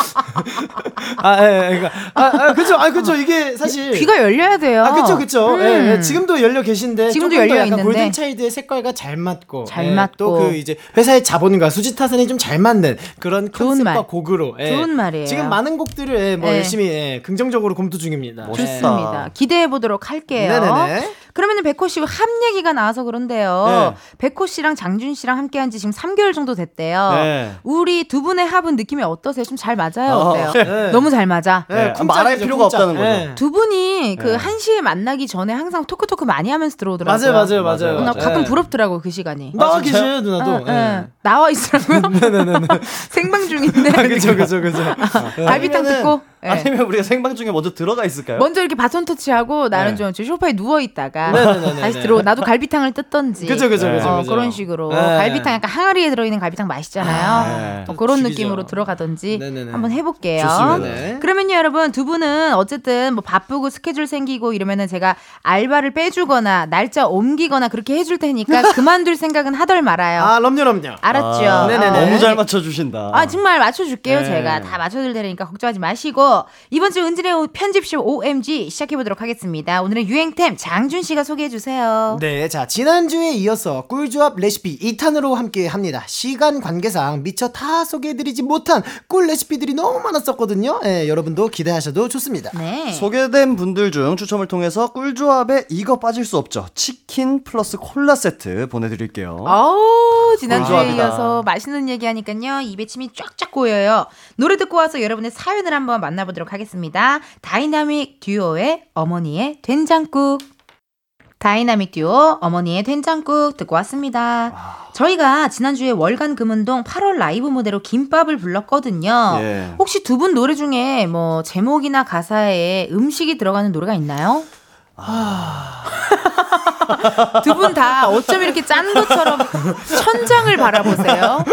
아, 예, 예, 그러니까 아, 아, 그죠, 아, 그죠. 이게 사실 귀가 열려야 돼요. 아, 그쵸, 그쵸. 음. 예, 예. 지금도 열려 계신데. 지금도 열려 있는데. 골든 차일드의 색깔과 잘 맞고. 잘 예, 맞고. 또 그 이제 회사 의 자본과 수지 타산이 좀 잘 맞는 그런 컨셉과 말. 곡으로. 예. 좋은 말이에요. 지금 많은 곡들을 예, 뭐 예. 열심히 예, 긍정적으로 검토 중입니다. 멋있다. 예. 좋습니다. 기대해 보도록 할게요. 네네네. 그러면은 백호 씨와 합 얘기가 나와서 그런데요. 백호 씨랑 장준 씨랑 함께한 지 지금 3개월 정도 됐대요. 네. 우리 두 분의 합은 느낌이 어떠세요? 좀 잘 맞아요? 어, 어때요? 네. 너무 잘 맞아. 예, 네, 쿵짝이죠, 말할 필요가 쿵짝. 없다는 거죠. 예. 두 분이 그 네. 한시에 만나기 전에 항상 토크토크 많이 하면서 들어오더라고요. 맞아요, 맞아요, 맞아요. 나 맞아요. 가끔 예. 부럽더라고 그 시간이. 나와 아? 계셔요, 누나도. 나와 있으라고요? [LAUGHS] [LAUGHS] 생방 중인데. 아, 그죠, 그죠, 그죠. 갈비탕 아니면은- 듣고. 네. 아니면 우리가 생방 중에 먼저 들어가 있을까요? 먼저 이렇게 바톤 터치하고 나는 네. 좀저 소파에 누워 있다가 네네네네. 다시 들어 나도 갈비탕을 뜯던지 그죠, 그죠, 그죠, 어. 그런 식으로 네. 갈비탕 약간 항아리에 들어있는 갈비탕 맛있잖아요. 네. 어, 그런 죽이죠. 느낌으로 들어가던지 네네네. 한번 해볼게요. 좋습니다. 네. 그러면요 여러분 두 분은 어쨌든 뭐 바쁘고 스케줄 생기고 이러면은 제가 알바를 빼주거나 날짜 옮기거나 그렇게 해줄 테니까 [LAUGHS] 그만둘 생각은 하덜 말아요. 아, 럼요, 럼요. 알았죠? 아, 네네네. 너무 잘 맞춰주신다. 아 정말 맞춰줄게요 네. 제가 다 맞춰줄 테니까 걱정하지 마시고 이번 주 은진의 편집쇼 OMG 시작해보도록 하겠습니다 오늘의 유행템 장준 씨가 소개해 주세요 네, 자, 지난주에 이어서 꿀조합 레시피 2탄으로 함께 합니다. 시간 관계상 미처 다 소개해드리지 못한 꿀 레시피들이 너무 많았었거든요. 예, 여러분도 기대하셔도 좋습니다. 네 소개된 분들 중 추첨을 통해서 꿀조합에 이거 빠질 수 없죠. 치킨 플러스 콜라 세트 보내드릴게요. 어우 지난주에 꿀조합이다. 이어서 맛있는 얘기하니까요 입에 침이 쫙쫙 고여요 노래 듣고 와서 여러분의 사연을 한번 만나보도록 하겠습니다 다이나믹 듀오의 어머니의 된장국 다이나믹 듀오 어머니의 된장국 듣고 왔습니다. 저희가 지난주에 월간 금운동 8월 라이브 무대로 김밥을 불렀거든요. 예. 혹시 두 분 노래 중에 뭐 제목이나 가사에 음식이 들어가는 노래가 있나요? 두 분 다 어쩜 이렇게 짠 것처럼 천장을 바라보세요?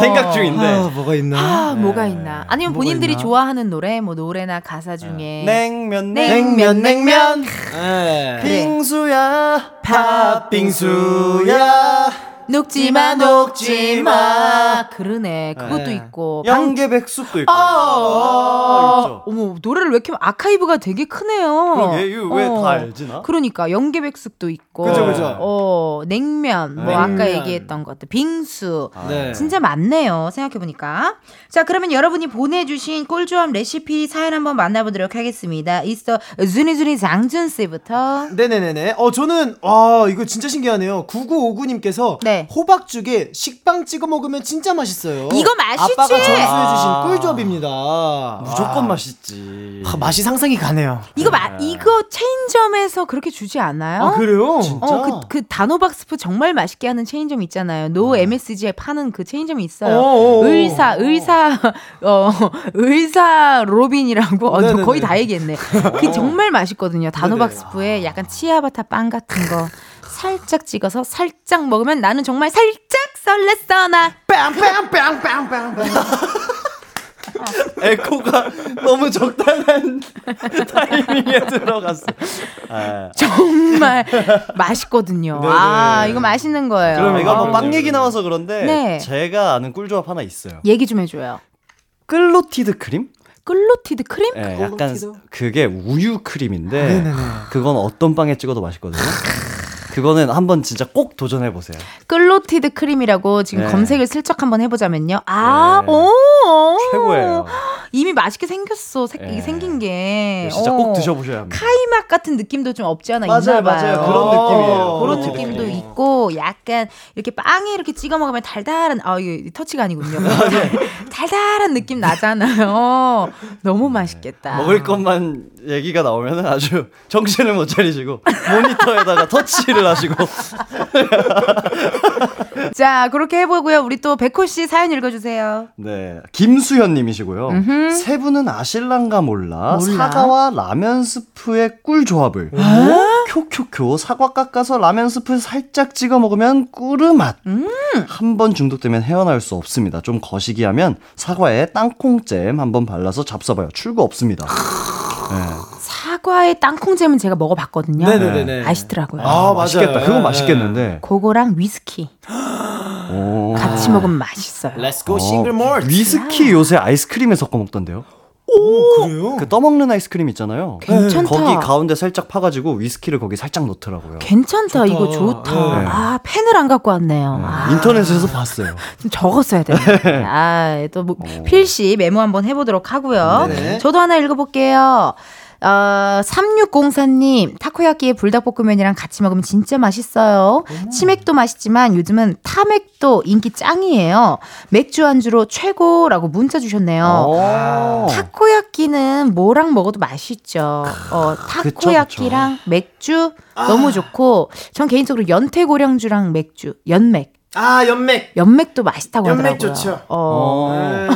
생각 중인데. 아, 뭐가 있나? 아, 뭐가 있나? 아니면 뭐가 본인들이 있나? 좋아하는 노래, 뭐 노래나 가사 중에 냉면, 네. 냉면, 냉면, 냉면. 예. 그래. 빙수야, 팥빙수야. 녹지마 녹지마 그러네 그것도 네. 있고 방- 양계 백숙도 있고. 어, 아, 있죠. 어머 노래를 왜 이렇게 아카이브가 되게 크네요. 그러게, 이거 왜 어. 다 알지, 나? 그러니까 연계백숙도 있고, 그죠, 그죠. 어 냉면, 뭐 냉면. 아까 얘기했던 것들, 빙수, 네. 진짜 많네요. 생각해 보니까. 자, 그러면 여러분이 보내주신 꿀조합 레시피 사연 한번 만나보도록 하겠습니다. 있어 준이준이 장준 씨부터. 네네네네. 어, 저는, 와, 이거 진짜 신기하네요. 9959님께서 네. 호박죽에 식빵 찍어 먹으면 진짜 맛있어요. 이거 맛있지? 아빠가 전수해 주신 아. 꿀조합입니다. 무조건 와. 맛있지. 아, 맛이 상상이 가네요. 이거 마, 이거 체인점에서 그렇게 주지 않아요? 아, 그래요? 진짜? 어, 그, 그 단호박 스프 정말 맛있게 하는 체인점 있잖아요. no MSG에 파는 그 체인점이 있어요. 어어어. 의사, 의사, 어, [LAUGHS] 의사 로빈이라고. 어. 거의 다 얘기했네. 그게 정말 맛있거든요. [LAUGHS] 단호박스프에 약간 치아바타 빵 같은 거 살짝 찍어서 살짝 먹으면 나는 정말 살짝 설렜어, 나. 빵빵빵빵빵빵. 에코가 너무 적당한 타이밍에 들어갔어. 아, 정말 맛있거든요. 네네. 아, 이거 맛있는 거예요. 그럼 이거 뭐 어. 빵 얘기 나와서 그런데 네. 제가 아는 꿀조합 하나 있어요. 얘기 좀 해줘요. Clotted cream? Clotted cream? 예, 약간? 그게 우유 크림인데 네네네. 그건 어떤 빵에 찍어도 맛있거든요. 그거는 한번 진짜 꼭 도전해 보세요. clotted cream이라고 지금 네. 검색을 슬쩍 한번 해보자면요. 아, 네. 오, 최고예요. 이미 맛있게 생겼어. 색, 네. 생긴 게. 진짜 어. 꼭 드셔보셔야 합니다. 카이막 같은 느낌도 좀 없지 않아 맞아요, 있나 봐요. 맞아요. 그런 어, 느낌이에요. 그런 느낌도 크림. 있고 약간 이렇게 빵에 이렇게 찍어 먹으면 달달한 아 이게 터치가 아니군요. [LAUGHS] 네. 달, 달달한 느낌 나잖아요. 너무 맛있겠다. 먹을 것만 얘기가 나오면 아주 정신을 못 차리시고 모니터에다가 터치를 하시고 [LAUGHS] 자 그렇게 해보고요. 우리 또 백호 씨 사연 읽어주세요. 네 김수현 님이시고요. 세 분은 아실랑가 몰라, 몰라. 사과와 라면 스프의 꿀 조합을 쿄쿄쿄 사과 깎아서 라면 스프에 살짝 찍어 먹으면 꿀의 맛. 한번 중독되면 헤어나올 수 없습니다. 좀 거시기하면 사과에 땅콩잼 한번 발라서 잡숴봐요. 출구 없습니다. 네. 사과의 땅콩잼은 제가 먹어봤거든요. 네네네네. 아시더라고요. 아, 맛있겠다. 맞아요. 그건 예. 맛있겠는데. 그거랑 위스키 오. 같이 먹으면 맛있어요. Let's go single malt. 어, 위스키 요새 아이스크림에 섞어 먹던데요? 오, 그래요? 그 떠먹는 아이스크림 있잖아요. 괜찮다. 거기 가운데 살짝 파가지고 위스키를 거기 살짝 넣더라고요. 괜찮다. 좋다. 이거 좋다. 네. 아 펜을 안 갖고 왔네요. 네, 아, 인터넷에서 봤어요. [LAUGHS] 좀 적었어야 되는데. 아, 또 뭐, 필시 메모 한번 해보도록 하고요. 네네. 저도 하나 읽어볼게요. 어, 3604님, 타코야끼에 불닭볶음면이랑 같이 먹으면 진짜 맛있어요. 치맥도 맛있지만 요즘은 타맥도 인기 짱이에요. 맥주 안주로 최고라고 문자 주셨네요. 오. 타코야끼는 뭐랑 먹어도 맛있죠. 어, 타코야끼랑 맥주 너무 좋고, 전 개인적으로 연태고량주랑 맥주, 연맥. 아, 연맥. 연맥도 맛있다고 연맥 하더라고요. 좋죠. 어.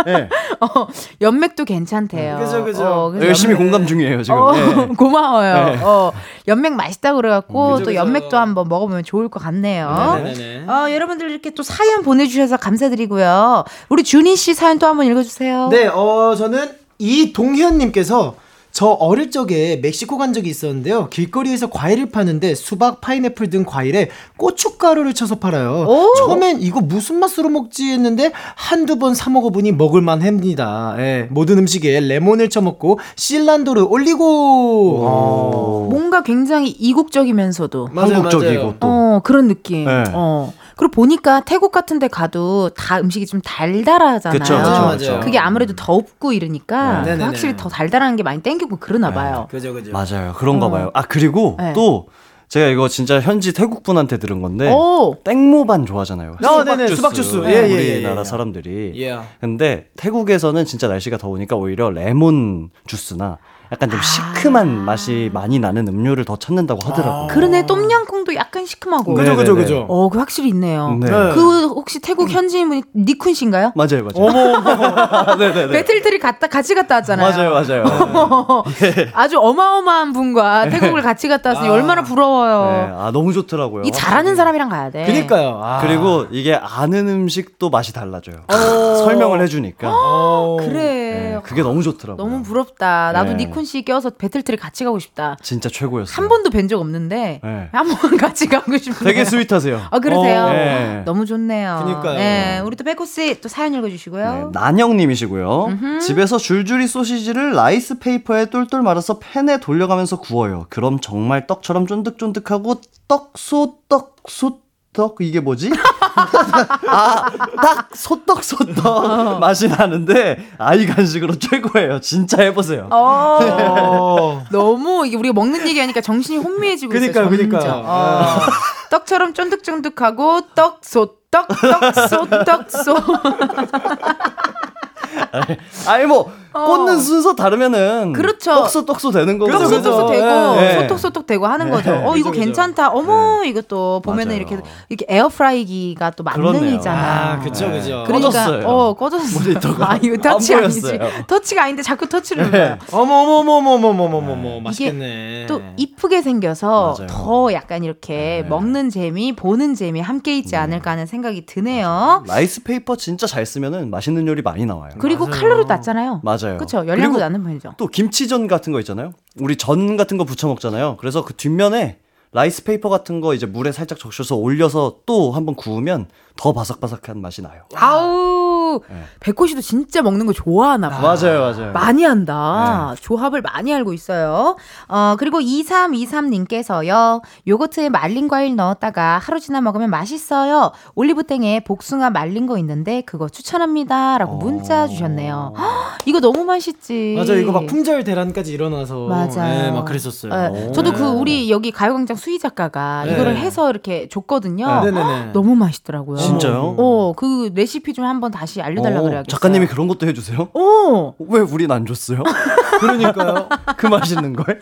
어. 네. [LAUGHS] 어, 연맥도 괜찮대요. 그죠, 그죠. 어, 열심히 연맥- 공감 중이에요 지금. 어, 네. [LAUGHS] 고마워요. 네. 어, 연맥 맛있다 그래갖고 그죠, 또. 연맥도 한번 먹어보면 좋을 것 같네요. 네네네. 어, 여러분들 이렇게 또 사연 보내주셔서 감사드리고요. 우리 준희 씨 사연 또 한번 읽어주세요. 네, 어, 저는 이동현님께서 저 어릴 적에 멕시코 간 적이 있었는데요. 길거리에서 과일을 파는데 수박, 파인애플 등 과일에 고춧가루를 쳐서 팔아요. 오. 처음엔 이거 무슨 맛으로 먹지 했는데 한두 번 사 먹어보니 먹을만 합니다. 예, 모든 음식에 레몬을 쳐먹고 실란도를 올리고. 어. 뭔가 굉장히 이국적이면서도 맞아요, 한국적이고 맞아요. 또. 어 그런 느낌. 네. 어 그리고 보니까 태국 같은 데 가도 다 음식이 좀 달달하잖아요. 그쵸, 그쵸, 맞아요, 그쵸. 그게 아무래도 덥고 이러니까 네. 확실히 더 달달한 게 많이 땡기고 그러나 봐요. 그죠, 그죠. 맞아요. 그런가 어. 봐요. 아 그리고 네. 또 제가 이거 진짜 현지 태국 분한테 들은 건데 오 땡모반 좋아하잖아요. 어, 네네, 수박 주스. 예, 예, 우리나라 예, 예. 사람들이. 예. 근데 태국에서는 진짜 날씨가 더우니까 오히려 레몬 주스나 약간 좀 시큼한 맛이 많이 나는 음료를 더 찾는다고 하더라고요. 그러네 똠양꿍도 약간 시큼하고. 네. 그죠, 그죠. 그죠. 어, 그 확실히 있네요. 네. 그 혹시 태국 현지인분이 니쿤 씨인가요? 맞아요, 맞아요. [LAUGHS] 네네네. 배틀트리 갔다 같이 갔다 왔잖아요. 맞아요, 맞아요. [LAUGHS] 아주 어마어마한 분과 태국을 같이 갔다 왔으니 얼마나 네, 부러워요. 아 너무 좋더라고요. 이 잘하는 사람이랑 가야 돼. 그니까요. 아. 그리고 이게 아는 음식도 맛이 달라져요. 설명을 해주니까. 어. 그래. 네, 그게 너무 좋더라고요. 너무 부럽다. 나도 네. 닉쿤 씨 껴서 배틀트립 같이 가고 싶다. 진짜 최고였어요. 한 번도 뵌 적 없는데 네. 한번 [LAUGHS] 같이 가고 싶네요. 되게 sweet하세요. 아 그러세요? 어, 네. 너무 좋네요. 그니까요. 네, 우리 또 백호 씨 또 사연 네, 읽어주시고요. 난영님이시고요. 집에서 줄줄이 소시지를 rice paper에 똘똘 말아서 팬에 돌려가면서 구워요. 그럼 정말 떡처럼 쫀득쫀득하고 떡소떡 소떡 이게 뭐지? [LAUGHS] 아, 딱 소떡 소떡 맛이 나는데 아이 간식으로 최고예요. 진짜 해보세요. 어, 어. 너무 이게 우리가 먹는 얘기하니까 정신이 혼미해지고 그니까요, 있어요. 점점. 그니까요. 어. 떡처럼 쫀득쫀득하고 떡소 떡 떡소 떡소. 아니 뭐 어. 꽂는 순서 다르면은 그렇죠. 떡수 떡수 되는 거죠. 떡수 떡수 되고 네. 소떡 소떡 되고 하는 네. 거죠. 어 이거 괜찮다. 그죠. 어머 네. 이것도 보면은 맞아요. 이렇게 이렇게 에어프라이기가 또 만능이잖아. 그렇죠, 그렇죠. 그러니까 꺼졌어요. 어 꺼졌어. 모니터가 [LAUGHS] 아 이거 터치 아니지. 터치가 아닌데 자꾸 터치를 눌러. 네. 어머 어머 어머 어머 어머 어머 어머 맛있겠네. 또 이쁘게 생겨서 맞아요. 더 약간 이렇게 네. 먹는 재미, 보는 재미 함께 있지 네. 않을까 하는 생각이 드네요. 라이스 페이퍼 진짜 잘 쓰면은 맛있는 요리 많이 나와요. 그리고 맞아요. 칼로리 낮잖아요. 맞아요. 그렇죠. 열량도 낮는 편이죠. 또 김치전 같은 거 있잖아요. 우리 전 같은 거 부쳐 먹잖아요. 그래서 그 뒷면에 라이스 페이퍼 같은 거 이제 물에 살짝 적셔서 올려서 또 한번 구우면 더 바삭바삭한 맛이 나요. 아우 네. 백호 씨도 진짜 먹는 거 좋아하나 봐. 맞아요, 맞아요. 많이 한다. 조합을 많이 알고 있어요. 어, 그리고 2323님께서요. 요거트에 말린 과일 넣었다가 하루 지나 먹으면 맛있어요. 올리브땡에 복숭아 말린 거 있는데 그거 추천합니다. 라고 문자 주셨네요. 헉, 이거 너무 맛있지. 맞아, 이거 막 품절 대란까지 일어나서. 맞아요. 네, 막 그랬었어요. 네, 저도 그 네. 우리 여기 가요광장 수희 작가가 네. 이거를 해서 이렇게 줬거든요. 네네네. 너무 맛있더라고요. 진짜요? 어, 그 레시피 좀 한번 다시 알려달라 어, 그래야겠어요. 작가님이 그런 것도 해주세요? 어, 왜 우린 안 줬어요? [LAUGHS] 그러니까요. 그 맛있는 걸?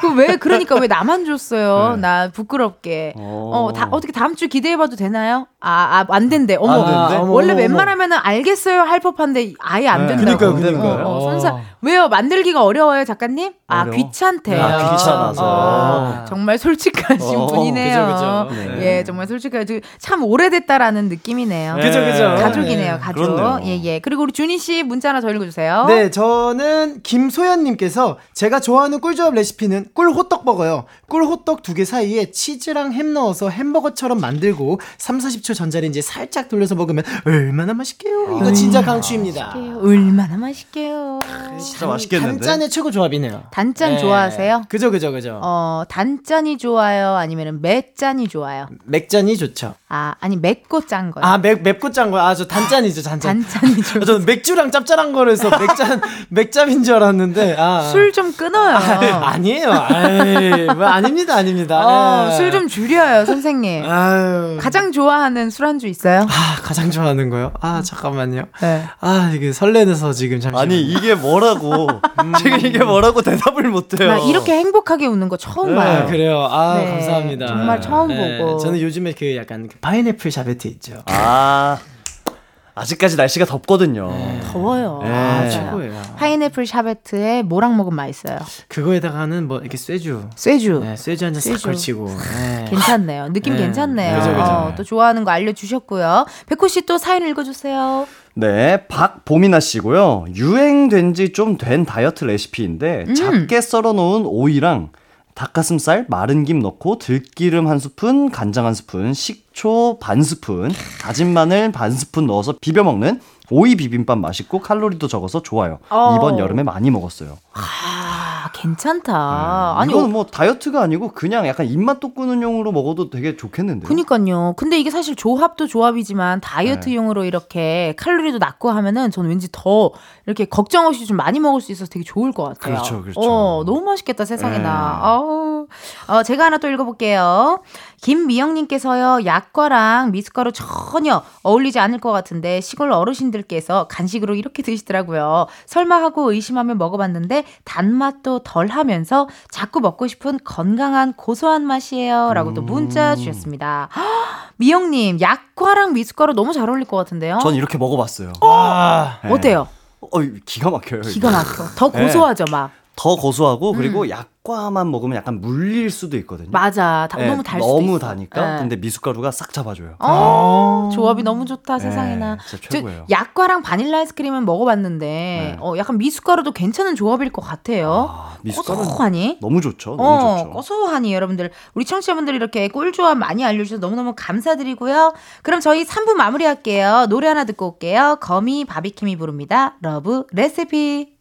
그왜 그러니까 왜 나만 줬어요? 네. 나 부끄럽게. 어. 어, 다 어떻게 다음 주 기대해봐도 되나요? 아, 아, 안 된대. 어머, 안 된대? 어머, 원래 웬만하면은 알겠어요 할 법한데 아예 안 네. 된다고. 그러니까요, 그러니까요. 어, 어, 어. 손사 왜요? 만들기가 어려워요, 작가님? 아, 어려워? 귀찮대. 아, 귀찮아서. 어, 정말 솔직 하신 어, 분이네요. 그죠, 그죠. 예, 정말 솔직하지. 참 오래됐다라는 느낌이네요. 네. 그죠, 그죠. 가족이네요, 네. 가족. 그렇네요. 예, 예. 그리고 우리 준희 씨 문자 하나 더 읽어주세요. 네, 저는 김소연님께서 제가 좋아하는 꿀조합 레시피는 꿀 호떡 버거요. 꿀 호떡 두 개 사이에 치즈랑 햄 넣어서 햄버거처럼 만들고 3, 40초 전자레인지에 살짝 돌려서 먹으면 얼마나 맛있게요. 이거 진짜 강추입니다. 얼마나 맛있게요. 진짜 맛있겠는데? 단짠의 최고 조합이네요. 단짠 네. 좋아하세요? 그죠, 그죠, 그죠. 어, 단짠이 좋아 요? 아니면 맵짠이 좋아요? 맥잔이 좋죠. 아, 아니 맵고 짠 거요. 아, 맵, 맵고 짠 거. 아, 저 단짠이죠, [GASPS] 단짠. 단짠이 좋아요. 아, [LAUGHS] 저는 맥주랑 짭짤한 거라서 맥잔, [LAUGHS] 맥잠인 줄 알았는데, 아. 술 좀 끊어요. 아, 아니에요. 아이, 뭐, 아닙니다, 아닙니다. 어, 예. 술좀 줄여요, 선생님. 아유. 가장 좋아하는 술안주 있어요? 아, 가장 좋아하는 거요? 아, 잠깐만요. 네. 아, 이게 설레서 지금 잠시만. 아니 이게 뭐라고 [LAUGHS] 지금 이게 뭐라고 대답을 못 해요. 나 이렇게 행복하게 웃는 거 처음 네, 봐요. 그래요. 아, 네, 감사합니다. 정말 처음 보고. 저는 요즘에 그 약간 그 파인애플 샤베트 있죠. 아, 아직까지 날씨가 덥거든요. 더워요. 네. 맞아요. 아, 최고예요. 파인애플 샤베트에 뭐랑 먹으면 맛있어요? 그거에다가는 뭐 이렇게 쇠주. 쇠주. 네, 쇠주 한 잔 싹. 걸치고. 네. 괜찮네요. 느낌 네. 괜찮네요. 그죠, 그죠. 어, 또 좋아하는 거 알려주셨고요. 백호 씨 또 사연 읽어주세요. 네, 박보미나 씨고요. 유행된 지 좀 된 다이어트 레시피인데 음. 작게 썰어 놓은 오이랑 닭가슴살, 마른 김 넣고 들기름 한 스푼, 간장 한 스푼, 식초 반 스푼, 다진 마늘 반 스푼 넣어서 비벼 먹는 오이 비빔밥 맛있고 칼로리도 적어서 좋아요. 어. 이번 여름에 많이 먹었어요. 아, 괜찮다. 아니, 이거는 뭐 다이어트가 아니고 그냥 약간 입맛 돋구는 용으로 먹어도 되게 좋겠는데요. 그니까요. 근데 이게 사실 조합도 조합이지만 다이어트용으로 이렇게 칼로리도 낮고 하면은 저는 왠지 더 이렇게 걱정 없이 좀 많이 먹을 수 있어서 되게 좋을 것 같아요. 그렇죠, 그렇죠. 어, 너무 맛있겠다, 세상에나. 네. 아우. 어, 제가 하나 또 읽어볼게요. 김미영님께서요, 약과랑 미숫가루 전혀 어울리지 않을 것 같은데 시골 어르신들께서 간식으로 이렇게 드시더라고요. 설마 하고 의심하며 먹어봤는데 단맛도 덜 하면서 자꾸 먹고 싶은 건강한 고소한 맛이에요. 라고 또 문자 주셨습니다. 헉, [GASPS] 미영님, 약과랑 미숫가루 너무 잘 어울릴 것 같은데요? 전 이렇게 먹어봤어요. 아, 네. 어때요? 어, 기가 막혀요. 기가 막혀. 더 네. 고소하죠, 막. 더 고소하고 그리고 음. 약과만 먹으면 약간 물릴 수도 있거든요. 맞아. 다, 네, 너무 달 수도 너무 있어. 다니까. 네. 근데 미숫가루가 싹 잡아줘요. 어, 조합이 너무 좋다, 네, 세상에나. 진짜 저 최고예요. 약과랑 바닐라 아이스크림은 먹어봤는데, 네. 어, 약간 미숫가루도 괜찮은 조합일 것 같아요. 아, 미숫가루 고소하니? 너무 좋죠. 너무 어, 좋죠. 고소하니 여러분들 우리 청취자분들 이렇게 꿀 조합 많이 알려주셔서 너무너무 감사드리고요. 그럼 저희 3부 마무리할게요. 노래 하나 듣고 올게요. 거미 바비킴이 부릅니다. 러브 레시피.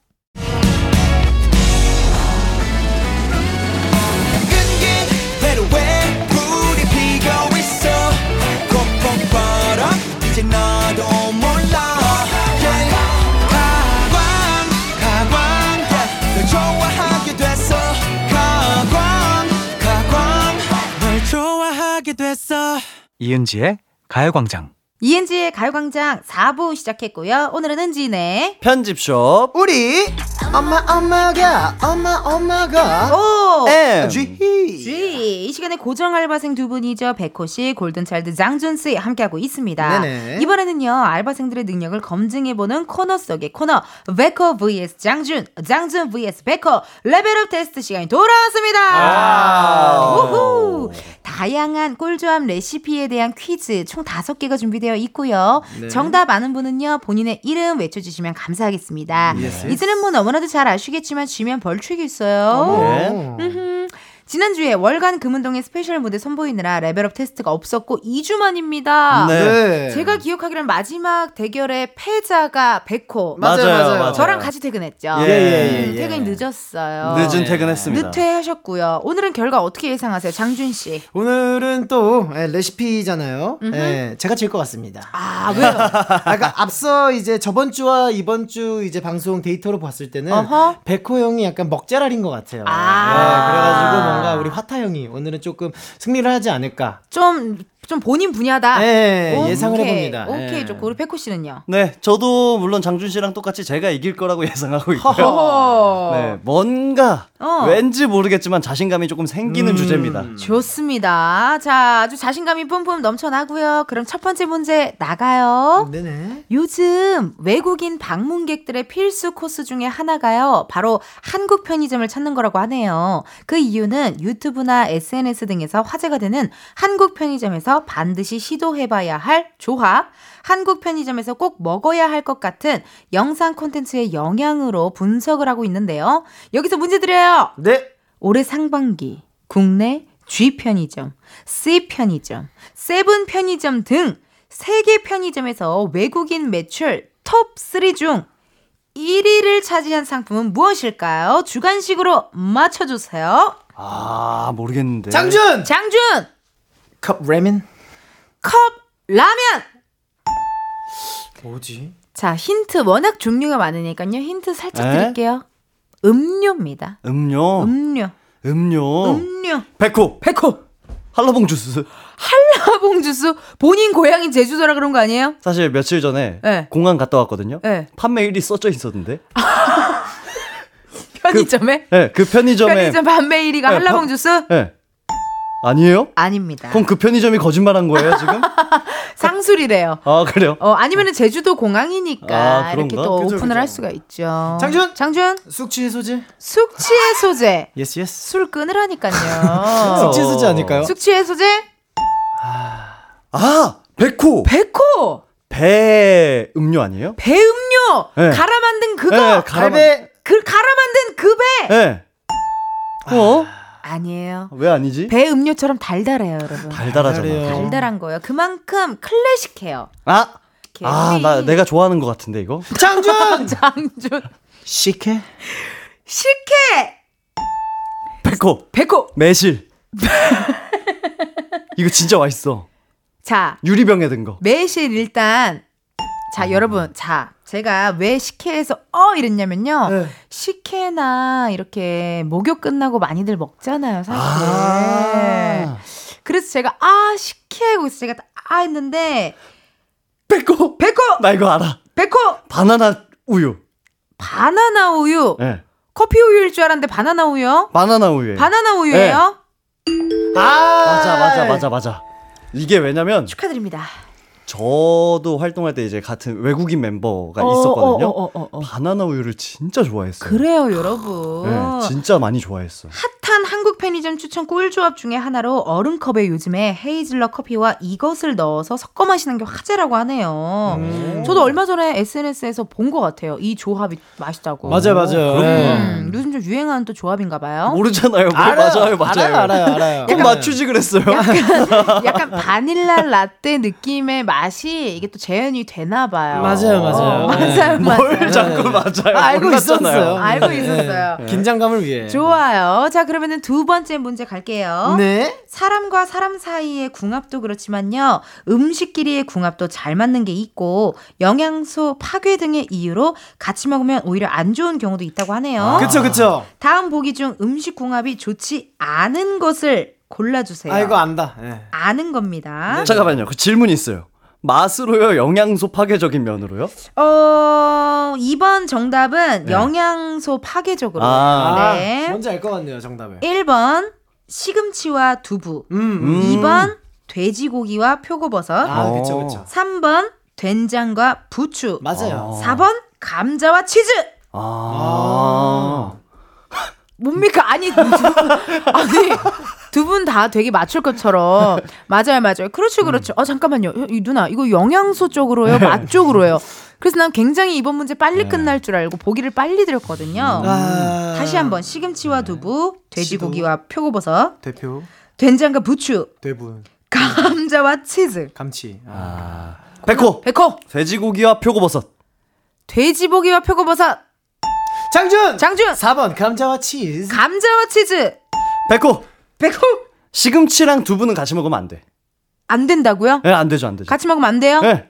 이은지의 가요광장. 이은지의 가요광장 4부 시작했고요. 오늘은 은지네. 편집숍 우리 엄마 엄마가 엄마 엄마가 O! M G G. 이 시간에 고정 알바생 두 분이죠. 백호 씨, 골든차일드 장준 씨 함께하고 있습니다. 네네. 이번에는요, 알바생들의 능력을 검증해보는 코너 속의 코너, 백호 vs 장준, 장준 vs 백호 레벨업 테스트 시간이 돌아왔습니다. 우후. 다양한 꿀조합 레시피에 대한 퀴즈 총 다섯 개가 준비되어 있고요. 네. 정답 아는 분은요, 본인의 이름 외쳐주시면 감사하겠습니다. 이제는 뭐 너무나도 잘 아시겠지만 지면 벌칙이 있어요. 네. 지난주에 월간 금운동의 스페셜 무대 선보이느라 레벨업 테스트가 없었고 2주 만입니다. 네. 제가 기억하기로는 마지막 대결의 패자가 백호. 맞아요, 맞아요, 맞아요. 저랑 같이 퇴근했죠. 예, 예, 예. 퇴근이 늦었어요. 늦은 네. 퇴근했습니다. 늦퇴하셨고요. 오늘은 결과 어떻게 예상하세요, 장준 씨? 오늘은 또 예, 레시피잖아요. 예, 제가 질 것 같습니다. 아 왜요? [LAUGHS] 아, 그러니까 앞서 이제 저번 주와 이번 주 이제 방송 데이터로 봤을 때는 어허. 백호 형이 약간 먹자랄인 것 같아요. 아. 네, 그래가지고 뭔가 우리 화타 형이 오늘은 조금 승리를 하지 않을까. 좀 좀 본인 분야다. 네. 예상을 해봅니다. 오케이 예. 좋고 우리 백호 씨는요? 네, 저도 물론 장준 씨랑 똑같이 제가 이길 거라고 [LAUGHS] 예상하고 있고요. 네, 뭔가 어. 왠지 모르겠지만 자신감이 조금 생기는 음. 주제입니다. 좋습니다. 자, 아주 자신감이 뿜뿜 넘쳐나고요. 그럼 첫 번째 문제 나가요. 네네. 요즘 외국인 방문객들의 필수 코스 중에 하나가요. 바로 한국 편의점을 찾는 거라고 하네요. 그 이유는 유튜브나 SNS 등에서 화제가 되는 한국 편의점에서 반드시 시도해봐야 할 조합, 한국 편의점에서 꼭 먹어야 할 것 같은 영상 콘텐츠의 영향으로 분석을 하고 있는데요. 여기서 문제 드려요. 네. 올해 상반기 국내 G 편의점, C 편의점, 세븐 편의점 등 세계 편의점에서 외국인 매출 톱3 중 1위를 차지한 상품은 무엇일까요? 주간식으로 맞춰주세요. 아, 모르겠는데. 장준! 장준! 컵 라면? 컵 라면! 뭐지? 자, 힌트 워낙 종류가 많으니까요. 힌트 살짝 에? 드릴게요. 음료입니다. 음료. 음료. 음료. 음료. 백호. 백호. 한라봉 주스. 한라봉 주스 본인 고향인 제주도라 그런 거 아니에요? 사실 며칠 전에 네. 공항 갔다 왔거든요. 네. 판매 1위 써져 있었는데. [LAUGHS] 편의점에? 네, 그 편의점에 편의점 판매 1위가 네, 한라봉 파- 주스? 네. 아니에요? 아닙니다. 그럼 그 편의점이 거짓말한 거예요 지금? [LAUGHS] 상술이래요. 아 그래요? 어, 아니면은 제주도 공항이니까 아, 이렇게? 또 그죠, 오픈을 그죠. 할 수가 있죠. 장준! 장준! 숙취 해소제? 숙취 해소제. Yes yes. 술 끊으라니까요. [LAUGHS] 숙취 해소제 아닐까요? 숙취 해소제? 아 백호 백호! 배 음료 아니에요? 배 음료! 네. 갈아 만든 그거! 네, 갈아 갈배 그 갈아 만든 그 배! 네. 어? 아 니에요. 왜 아니지? 배 음료처럼 달달해요, 여러분. 달달하잖아. 달달해요. 달달한 거예요. 그만큼 클래식해요. 아, 아, 나 내가 좋아하는 것 같은데 이거. [LAUGHS] 장준! [LAUGHS] 장준 식혜? 식혜 백호 백호. 매실. 이거 진짜 맛있어. 자 유리병에 든 거. 매실 일단 자 여러분 자 제가 왜 식혜에서 어 이랬냐면요 네. 식혜나 이렇게 목욕 끝나고 많이들 먹잖아요 사실 아, 그래서 제가 아 식혜 그래서 제가 아 했는데 백호. 백호 나 이거 알아. 백호 바나나 우유. 바나나 우유 예. 커피 우유일 줄 알았는데 바나나 우유요 바나나 우유에. 바나나 우유예요 아 맞아, 맞아, 맞아, 맞아. 이게 왜냐면 축하드립니다 저도 활동할 때 이제 같은 외국인 멤버가 어, 있었거든요. 어, 어, 어, 어. 바나나 우유를 진짜 좋아했어요. 그래요 여러분 네, 진짜 많이 좋아했어. 핫한 한국 편의점 추천 꿀조합 중에 하나로 얼음컵에 요즘에 헤이즐넛 커피와 이것을 넣어서 섞어 마시는 게 화제라고 하네요. 음. 저도 얼마 전에 SNS에서 본 것 같아요. 이 조합이 맛있다고. 맞아요 맞아요. 음, 요즘 좀 유행하는 또 조합인가 봐요. 모르잖아요. 뭐 맞아요, 맞아요. 알아요 알아요 알아요. 그럼 맞추지 그랬어요. 약간 바닐라 라떼 느낌의 맛이 이게 또 재현이 되나 봐요. 맞아요, 맞아요. 어, 네. 맞아요, 맞아요. 뭘 자꾸 맞아요. 아, 알고. 있었어요. 알고 네. 있었어요. 네. 긴장감을 위해. 좋아요. 자, 그러면은 두 번째 문제 갈게요. 네. 사람과 사람 사이의 궁합도 그렇지만요. 음식끼리의 궁합도 잘 맞는 게 있고 영양소 파괴 등의 이유로 같이 먹으면 오히려 안 좋은 경우도 있다고 하네요. 그쵸 그쵸. 다음 보기 중 음식 궁합이 좋지 않은 것을 골라주세요. 아 이거 안다. 예. 아는 겁니다. 잠깐만요. 그 질문이 있어요. 맛으로요, 영양소 파괴적인 면으로요? 어, 2번 정답은 네. 영양소 파괴적으로. 아. 네. 아, 뭔지 알 것 같네요 정답을. 1번 시금치와 두부. 음. 음. 2번 돼지고기와 표고버섯. 아 어. 그쵸 그쵸. 3번 된장과 부추. 맞아요. 어. 4번 감자와 치즈. 아. 뭡니까? 아니, [LAUGHS] 아니, 두 분 다 되게 맞출 것처럼. [LAUGHS] 맞아요, 맞아요. 그렇죠, 그렇죠. 어, 잠깐만요. 이 누나, 이거 영양소 쪽으로요? 맛 쪽으로요? 그래서 난 굉장히 이번 문제 빨리 끝날 줄 알고 보기를 빨리 드렸거든요. 아. 다시 한번 시금치와 두부, 돼지고기와 표고버섯, 대표 된장과 부추, 대분 감자와 치즈. 감치. 아. 아. 백호. 백호, 돼지고기와 표고버섯. 돼지고기와 표고버섯, 장준. 장준, 4번 감자와 치즈. 감자와 치즈, 백호. 백호. 시금치랑 두부는 같이 먹으면 안 돼. 안 된다고요? 예, 안 되죠, 안 되죠. 같이 먹으면 안 돼요? 예.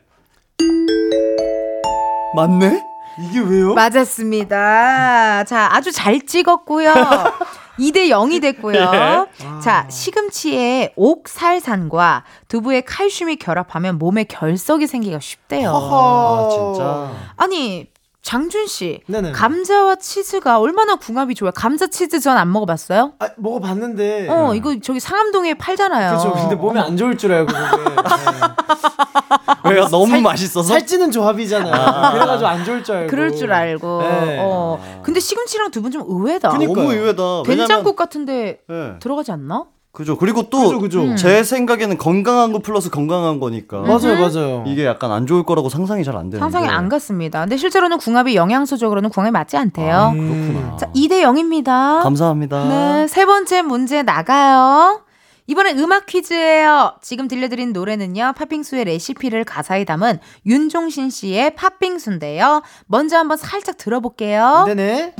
맞네? 이게 왜요? 맞았습니다. 자, 아주 잘 찍었고요. [LAUGHS] 2대 0이 됐고요. 자, 시금치에 옥살산과 두부의 칼슘이 결합하면 몸에 결석이 생기기가 쉽대요. 아, 진짜. 아니, 장준 씨. 네네. 감자와 치즈가 얼마나 궁합이 좋아요. 감자 치즈 전 안 먹어봤어요? 아, 먹어봤는데. 어, 이거 저기 상암동에 팔잖아요. 그렇죠. 근데 몸에 안 좋을 줄 알고 그게. [LAUGHS] 네. 왜요? 너무 살- 맛있어서? 살찌는 조합이잖아요. 그래가지고 안 좋을 줄 알고. 그럴 줄 알고. 네. 어. 근데 시금치랑 두부는 좀 의외다. 그니까요. 너무 의외다. 된장국 같은데 왜냐면, 예. 들어가지 않나? 그죠. 그리고 그죠, 또, 그죠. 제 생각에는 건강한 거 플러스 건강한 거니까. 맞아요, 맞아요. 이게 약간 안 좋을 거라고 상상이 잘 안 되는데. 상상이 안 갔습니다. 근데 실제로는 궁합이 영양소적으로는 궁합이 맞지 않대요. 그렇구나. 자, 2대 0입니다. 감사합니다. 네, 세 번째 문제 나가요. 이번엔 음악 퀴즈예요. 지금 들려드린 노래는요. 팥빙수의 레시피를 가사에 담은 윤종신 씨의 팥빙수인데요. 먼저 한번 살짝 들어볼게요. 네네.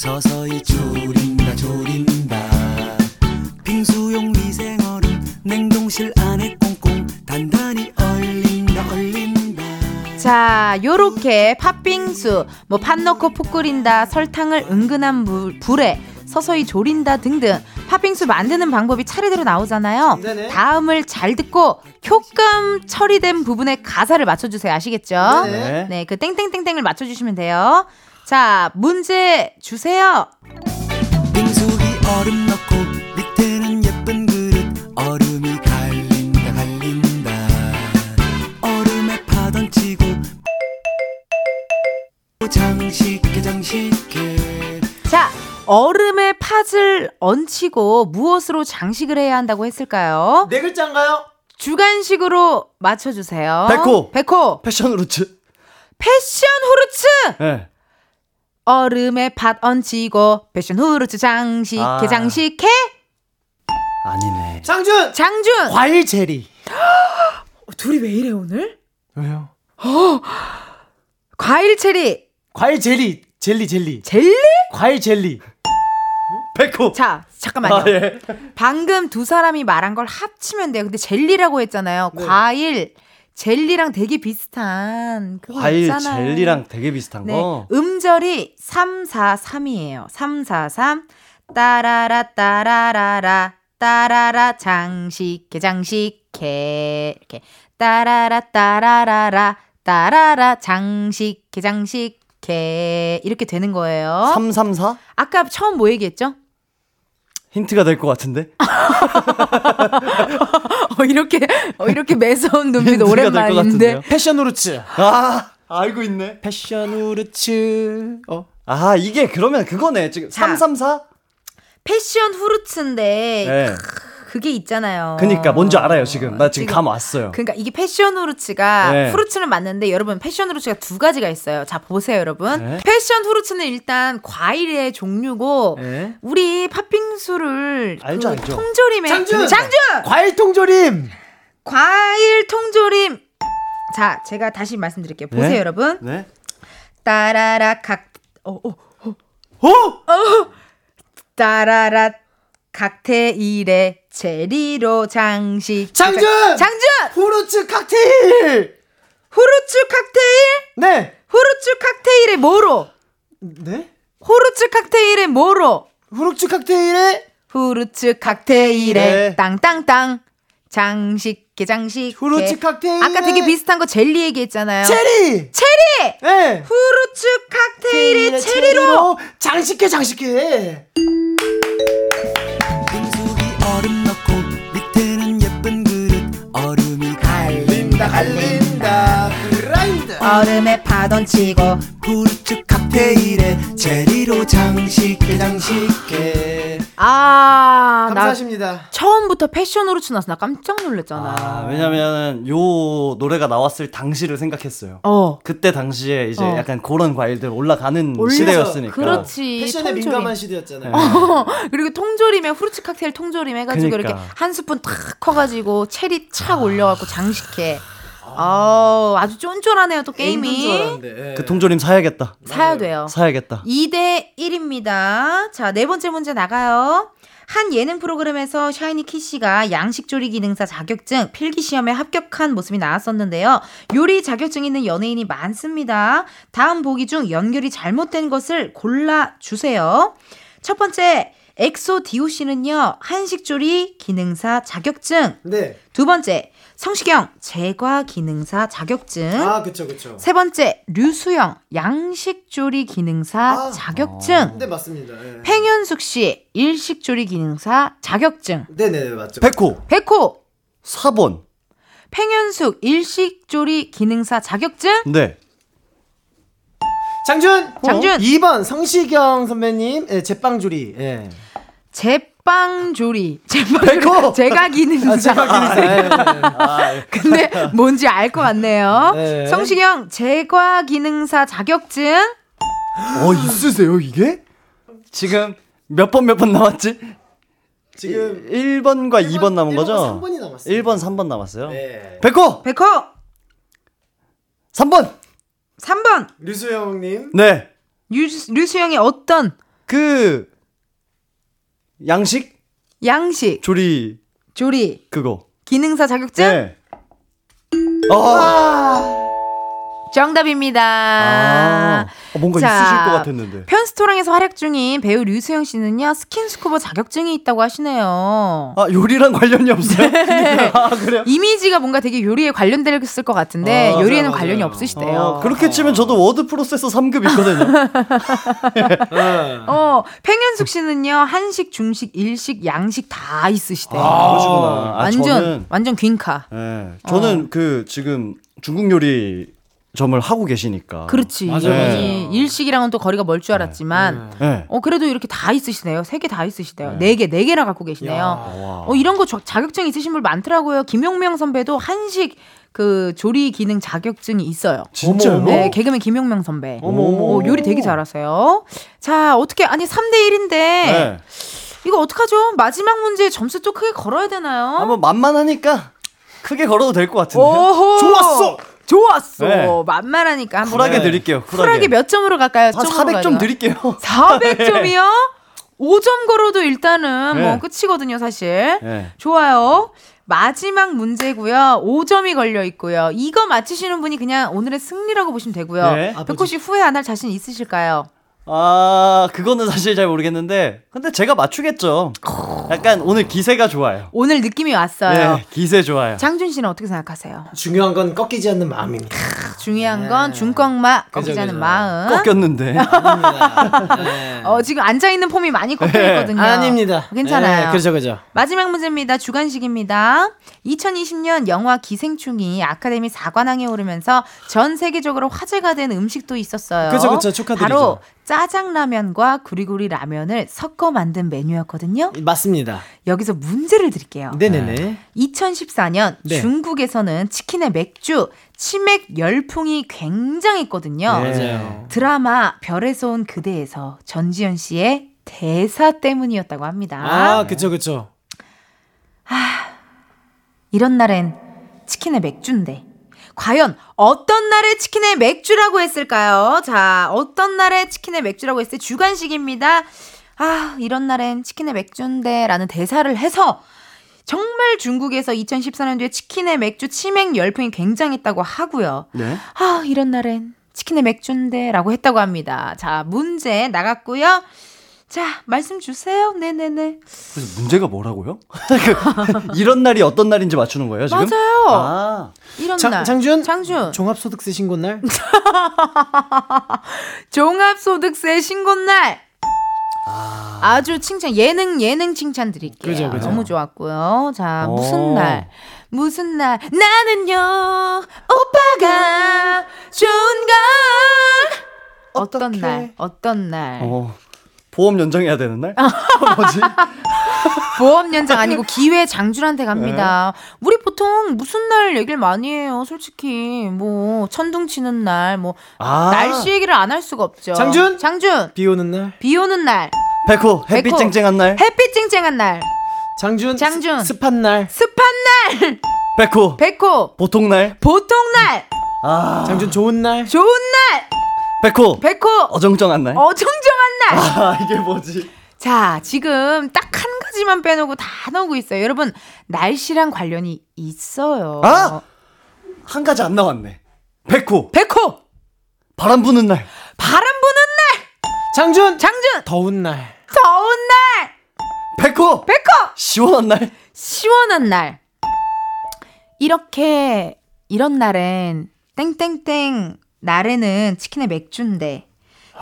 서서히 졸인다 졸인다 빙수용 위생얼음 냉동실 안에 꽁꽁 단단히 얼린다 얼린다 자, 요렇게 팥빙수, 뭐 팥 넣고 푹 끓인다, 설탕을 은근한 물, 불에 서서히 조린다 등등 팥빙수 만드는 방법이 차례대로 나오잖아요. 네네. 다음을 잘 듣고 효감 처리된 부분의 가사를 맞춰주세요. 아시겠죠? 네. 네, 그 땡땡땡땡을 맞춰주시면 돼요. 자, 문제 주세요. 빙수기 얼음 넣고 밑에는 예쁜 그릇 얼음이 갈린다 갈린다 얼음에 파던 치고 장식해 장식해 자, 얼음에 팥을 얹히고 무엇으로 장식을 해야 한다고 했을까요? 네 글자인가요? 주간식으로 맞춰주세요. 백호. 백호. 패션 후르츠. 패션 후르츠! 네. 얼음에 팥 얹히고 패션 후르츠 장식해 아. 장식해. 아니네. 장준 장준. 과일 제리. [GASPS] 둘이 왜 이래 오늘? 왜요? [GASPS] 과일 체리. 과일 젤리 젤리 젤리 젤리? 과일 젤리. 백호. 자, 잠깐만요. 아, 예. 방금 두 사람이 말한 걸 합치면 돼요. 근데 젤리라고 했잖아요. 네. 과일 젤리랑 되게 비슷한 그거 과일 있잖아요. 젤리랑 되게 비슷한 네. 거. 음절이 343이에요. 343 따라라 따라라라 따라라 장식해 장식해 이렇게 따라라 따라라라 따라라 장식해 장식해 이렇게 되는 거예요. 334? 아까 처음 뭐 얘기했죠? 힌트가 될 것 같은데. [LAUGHS] 어, 이렇게 어, 이렇게 매서운 눈빛 오랜만인데. 패션 우르츠. 아, 알고 있네. 패션 우르츠. 어. 아, 이게 그러면 그거네. 지금 자. 334? 패션 후르츠인데 네. 그게 있잖아요. 그니까 뭔지 알아요, 지금. 나 지금 지금- 감 왔어요. 그러니까 이게 패션 후르츠가 네. 후르츠는 맞는데 여러분 패션 후르츠가 두 가지가 있어요. 자 보세요 여러분. 네. 패션 후르츠는 일단 과일의 종류고 네. 우리 팥빙수를 알죠, 그 알죠. 통조림에 장준! 장준 과일 통조림. 과일 통조림. 자 제가 다시 말씀드릴게요. 보세요 네. 여러분. 네. 따라라 각 어, 어, 어? 따라라 칵테일에 체리로 장식. 장준! 장준! 후르츠 칵테일. 후르츠 칵테일? 네. 후르츠 칵테일에 뭐로? 네? 후르츠 칵테일에 뭐로? 후르츠 칵테일에 후르츠 칵테일에 네. 땅땅땅 장식. 후르츠 칵테일에 아까 되게 비슷한 거 젤리 얘기했잖아요. 체리. 체리! 네. 후르츠 칵테일에 체리로. 장식해 장식해. 얼음이 갈린다 갈린다 그라인드. 얼음에 팥 얹히고 후르츠 칵 테일에 제리로 장식해 장식해. 아, 나 감사하십니다. 처음부터 패션 후르츠 나서 나 깜짝 놀랐잖아. 아, 왜냐면 요 노래가 나왔을 당시를 생각했어요. 어. 그때 당시에 이제 어. 약간 그런 과일들 올라가는 올라서- 시대였으니까. 그렇지. 패션에 통조림. 민감한 시대였잖아요. [LAUGHS] 그리고 통조림에 후르츠 칵테일 통조림 해가지고 그니까. 이렇게 한 스푼 탁 커가지고 체리 착 올려갖고 장식해. 아, 아주 쫀쫀하네요 또 게임이. 그 통조림 사야겠다. 사야 돼요. 사야겠다. 2대 1입니다. 자, 네 번째 문제 나가요. 한 예능 프로그램에서 샤이니 키 씨가 양식조리 기능사 자격증 필기 시험에 합격한 모습이 나왔었는데요. 요리 자격증 있는 연예인이 많습니다. 다음 보기 중 연결이 잘못된 것을 골라 주세요. 첫 번째, 엑소 디오 씨는요. 한식조리 기능사 자격증. 네. 두 번째, 성시경 제과 기능사 자격증. 아, 그쵸, 그쵸. 세 번째, 류수영 양식조리 기능사 아. 자격증. 네, 맞습니다. 네. 팽현숙 씨 일식조리 기능사 자격증. 네 네, 맞죠. 백호 백호 4번. 팽현숙 일식조리 기능사 자격증. 네. 장준! 장준! 2번 성시경 선배님, 예, 제빵조리. 예. 제 빵조리. 제빵조리. [LAUGHS] 백호! 제가 기능사. 아, 제빵 기능사. 예, 예, 예. 근데 뭔지 알 것 같네요. 네. 성시경 제과 기능사 자격증. 어, 있으세요, 이게? 지금 몇 번 몇 번 남았지? 지금 1 번과 2번 남은 거죠? 1번, 3번이 남았어요. 1번, 3번 남았어요. 네. 백호! 백호 3번! 3번 류수영 님. 네. 류, 류수영의 어떤 그, 양식? 양식 조리, 조리 그거. 기능사 자격증 네. 어, 정답입니다. 아, 어, 뭔가 자, 있으실 것 같았는데. 편스토랑에서 활약 중인 배우 류수영 씨는요 스킨스쿠버 자격증이 있다고 하시네요. 아, 요리랑 관련이 없어요? [LAUGHS] [LAUGHS] 아, 그래요? 이미지가 뭔가 되게 요리에 관련됐을 것 같은데 아, 요리에는 맞아요. 관련이 없으시대요. 어, 그렇게 치면 저도 워드 프로세서 3급 있거든요. 네. [LAUGHS] 어, 팽현숙 씨는요 한식, 중식, 일식, 양식 다 있으시대요. 그러시구나. 아, 완전 저는, 완전 퀸카. 예, 저는 그 지금 중국 요리 점을 하고 계시니까. 그렇지. 이 일식이랑은 또 거리가 멀 줄 알았지만 네. 어 그래도 이렇게 다 있으시네요. 세 개 다 있으시대요. 네 개, 네 개나 갖고 계시네요. 와. 어 이런 거 저- 자격증 있으신 분 많더라고요. 김용명 선배도 한식 그 조리 기능 자격증이 있어요. 진짜요? 네, 개그맨 김용명 선배. 어머, 어머, 어, 요리 되게 잘하세요. 자, 어떻게 아니 3대 1인데 네. 이거 어떡하죠? 마지막 문제 점수 좀 크게 걸어야 되나요? 한번 만만하니까 크게 걸어도 될 것 같은데. 오호! 좋았어! 좋았어. 네. 만만하니까 한번 쿨하게 네. 드릴게요. 쿨하게. 쿨하게 몇 점으로 갈까요? 한 400점 드릴게요. [LAUGHS] 400점이요? 5점 걸어도 일단은 네. 뭐 끝이거든요, 사실. 네. 좋아요. 마지막 문제고요. 5점이 걸려 있고요. 이거 맞히시는 분이 그냥 오늘의 승리라고 보시면 되고요. 네. 백호 씨 후회 안 할 자신 있으실까요? 아, 그거는 사실 잘 모르겠는데, 근데 제가 맞추겠죠. 약간 오늘 기세가 좋아요. 오늘 느낌이 왔어요. 네, 기세 좋아요. 장준 씨는 어떻게 생각하세요? 중요한 건 꺾이지 않는 마음입니다. 중요한 건 중꺾마 꺾이지 그죠, 않는 그죠. 마음. 꺾였는데. [LAUGHS] 아닙니다. 네. 어, 지금 앉아 있는 폼이 많이 꺾여 있거든요. 아닙니다. 괜찮아요. 네, 그죠, 그죠. 마지막 문제입니다. 주간식입니다. 2020년 영화 기생충이 아카데미 4관왕에 오르면서 전 세계적으로 화제가 된 음식도 있었어요. 그쵸, 그쵸. 축하드리죠. 바로 짜장라면과 구리구리 라면을 섞어 만든 메뉴였거든요. 맞습니다. 여기서 문제를 드릴게요. 네네네. 2014년 네. 중국에서는 치킨의 맥주, 치맥 열풍이 굉장했거든요. 네. 맞아요. 드라마 별에서 온 그대에서 전지현 씨의 대사 때문이었다고 합니다. 아, 그쵸, 그쵸. 이런 날엔 치킨에 맥주인데. 과연 어떤 날에 치킨에 맥주라고 했을까요? 자, 어떤 날에 치킨에 맥주라고 했을 때 주간식입니다. 아, 이런 날엔 치킨에 맥주인데 라는 대사를 해서 정말 중국에서 2014년도에 치킨에 맥주 치맥 열풍이 굉장했다고 하고요. 네. 아, 이런 날엔 치킨에 맥주인데 라고 했다고 합니다. 자, 문제 나갔고요. 자, 말씀 주세요. 네네네. 그래서 문제가 뭐라고요? 그, [LAUGHS] 이런 날이 어떤 날인지 맞추는 거예요, 지금? 맞아요. 아, 이런 장, 날. 장준? 장준. 종합소득세 신고날? [LAUGHS] 종합소득세 신고날. 아. 주 칭찬 예능 예능 칭찬 드릴게요. 그죠, 그죠. 너무 좋았고요. 자 오. 무슨 날 무슨 날 나는요 오빠가 좋은 걸 어떤 어떡해. 날 어떤 날 어, 보험 연장해야 되는 날? 아. [LAUGHS] 뭐지? 보험 연장 아니고 기회 장준한테 갑니다. 우리 보통 무슨 날 얘기를 많이 해요. 솔직히 뭐 천둥 치는 날 뭐 아. 날씨 얘기를 안 할 수가 없죠. 장준? 장준 비 오는 날? 비 오는 날 백호, 햇빛 백호. 쨍쨍한 날? 햇빛 쨍쨍한 날 장준? 장준. 스, 습한 날? 습한 날 백호, 백호 보통 날? 보통 날 아, 장준 좋은 날? 좋은 날 백호, 백호 어정쩡한 날? 어정쩡한 날. 아, 이게 뭐지? 자 지금 딱 한 가지만 빼놓고 다 나오고 있어요. 여러분 날씨랑 관련이 있어요. 아! 한 가지 안 나왔네. 백호, 백호 바람 부는 날. 바람 부는 날 장준! 장준 더운 날? 더운 날 백호, 백호 시원한 날. 시원한 날 이렇게 이런 날엔 땡땡땡 날에는 치킨에 맥주인데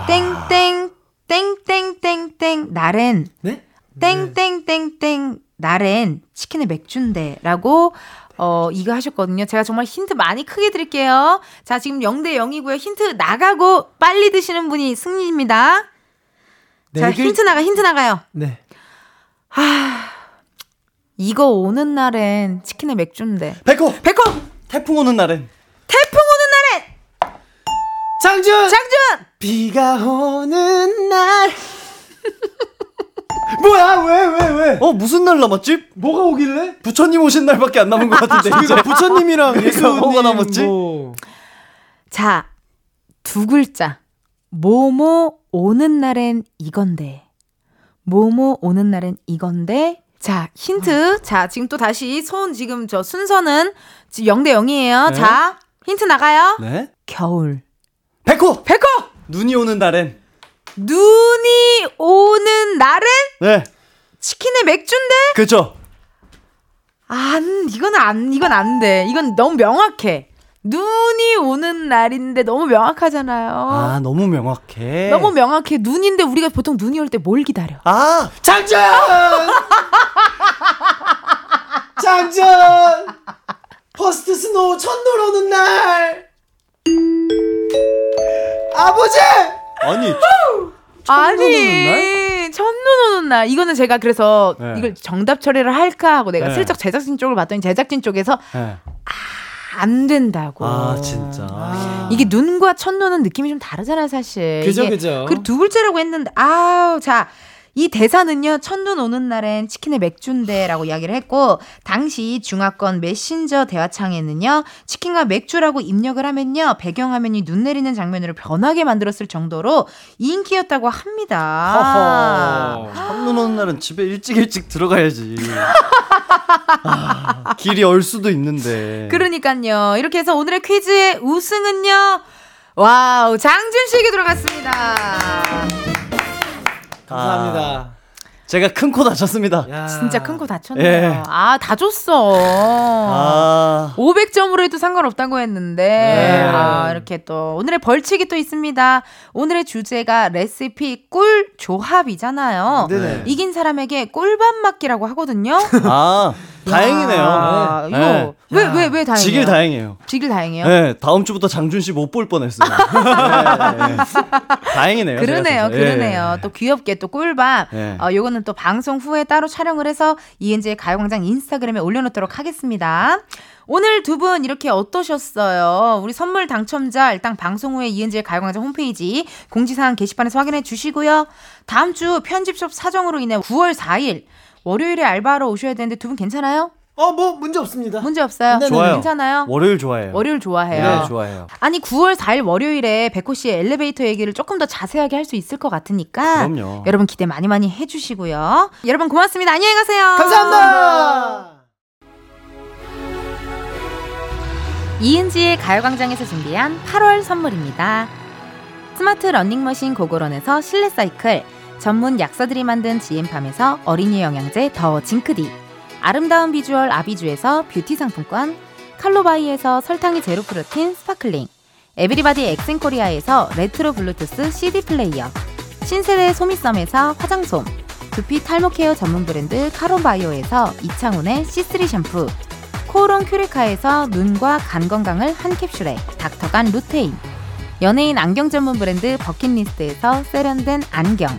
땡땡 땡땡땡땡 날엔 네? 땡땡땡땡 날엔 치킨에 맥주인데라고 어 이거 하셨거든요. 제가 정말 힌트 많이 크게 드릴게요. 자 지금 0대 0이고요. 힌트 나가고 빨리 드시는 분이 승리입니다. 네 자 글- 힌트 나가 힌트 나가요. 네. 이거 오는 날엔 치킨에 맥주인데 백호, 백호 태풍 오는 날엔. 태풍 장준! 장준 비가 오는 날. [LAUGHS] 뭐야, 왜, 왜, 왜? 어, 무슨 날 남았지? 뭐가 오길래? 부처님 오신 날밖에 안 남은 것 같은데, [LAUGHS] 이제. 이거 부처님이랑 [LAUGHS] 그러니까 예수님 뭐가 남았지? 뭐. 자, 두 글자. 뭐뭐 오는 날엔 이건데. 뭐뭐 오는 날엔 이건데. 자, 힌트. 자, 지금 또 다시 손 지금 저 순서는 지금 0대 0이에요. 네. 자, 힌트 나가요. 네. 겨울. 백호, 백호! 눈이 오는 날엔. 눈이 오는 날은 네. 치킨에 맥주인데? 그죠? 안, 이건 안, 이건 안 돼. 이건 너무 명확해. 눈이 오는 날인데 너무 명확하잖아요. 아, 너무 명확해. 너무 명확해. 눈인데 우리가 보통 눈이 올 때 뭘 기다려? 아, 장준! [LAUGHS] 장준! First snow 첫눈 오는 날! 아버지! 아니 아니 첫눈 오는 날 이거는 제가 그래서 네. 이걸 정답 처리를 할까 하고 내가 네. 슬쩍 제작진 쪽을 봤더니 제작진 쪽에서 네. 안 된다고. 아 진짜. 이게 눈과 첫눈은 느낌이 좀 다르잖아요, 사실. 그죠, 그죠. 그리고 두 글자라고 했는데, 아우, 자. 이 대사는요, 첫눈 오는 날엔 치킨에 맥주인데라고 이야기를 했고, 당시 중화권 메신저 대화창에는요, 치킨과 맥주라고 입력을 하면요, 배경화면이 눈 내리는 장면으로 변하게 만들었을 정도로 인기였다고 합니다. 첫눈 오는 날은 집에 일찍 일찍 들어가야지. 아, 길이 얼 수도 있는데. 그러니까요. 이렇게 해서 오늘의 퀴즈의 우승은요, 와우, 장준 씨에게 들어갔습니다. 감사합니다. 제가 큰 코 다쳤습니다. 야. 진짜 큰코 다쳤네요. 예. 아, 다 줬어. 아. 500점으로 해도 상관없다고 했는데, 네. 아, 이렇게 또, 오늘의 벌칙이 또 있습니다. 오늘의 주제가 레시피 꿀 조합이잖아요. 네네. 이긴 사람에게 꿀밥 맞기라고 하거든요. 아, 다행이네요. 야, 이거, 네. 왜, 왜, 왜 다행이에요? 지길 다행이에요. 지길 다행이에요? 네, 다음 주부터 장준 씨 못 볼 뻔했어요. [LAUGHS] 네, 네. 다행이네요. 그러네요. 예. 그러네요. 또 귀엽게 또 꿀밥. 예. 어, 요거는 또 방송 후에 따로 촬영을 해서 이은지의 가요광장 인스타그램에 올려놓도록 하겠습니다. 오늘 두 분 이렇게 어떠셨어요? 우리 선물 당첨자 일단 방송 후에 이은지의 가요광장 홈페이지 공지사항 게시판에서 확인해 주시고요. 다음 주 편집숍 사정으로 인해 9월 4일 월요일에 알바하러 오셔야 되는데 두 분 괜찮아요? 어, 뭐 문제 없습니다. 문제 없어요? 네네. 좋아요. 괜찮아요? 월요일 좋아해요. 월요일 좋아해요. 네, 좋아해요. 아니 9월 4일 월요일에 백호 씨의 엘리베이터 얘기를 조금 더 자세하게 할 수 있을 것 같으니까 그럼요. 여러분 기대 많이 많이 해주시고요. 여러분 고맙습니다. 안녕히 가세요. 감사합니다. 이은지의 가요광장에서 준비한 8월 선물입니다. 스마트 러닝머신 고고런에서 실내 사이클, 전문 약사들이 만든 지엠팜에서 어린이 영양제 더 징크디, 아름다운 비주얼 아비주에서 뷰티 상품권, 칼로바이에서 설탕이 제로 프로틴 스파클링, 에브리바디 엑센코리아에서 레트로 블루투스 CD 플레이어, 신세대 소미썸에서 화장솜, 두피 탈모 케어 전문 브랜드 카론바이오에서 이창훈의 C3 샴푸, 코오롱 큐레카에서 눈과 간 건강을 한 캡슐에 닥터간 루테인 연예인 안경 전문 브랜드 버킷리스트에서 세련된 안경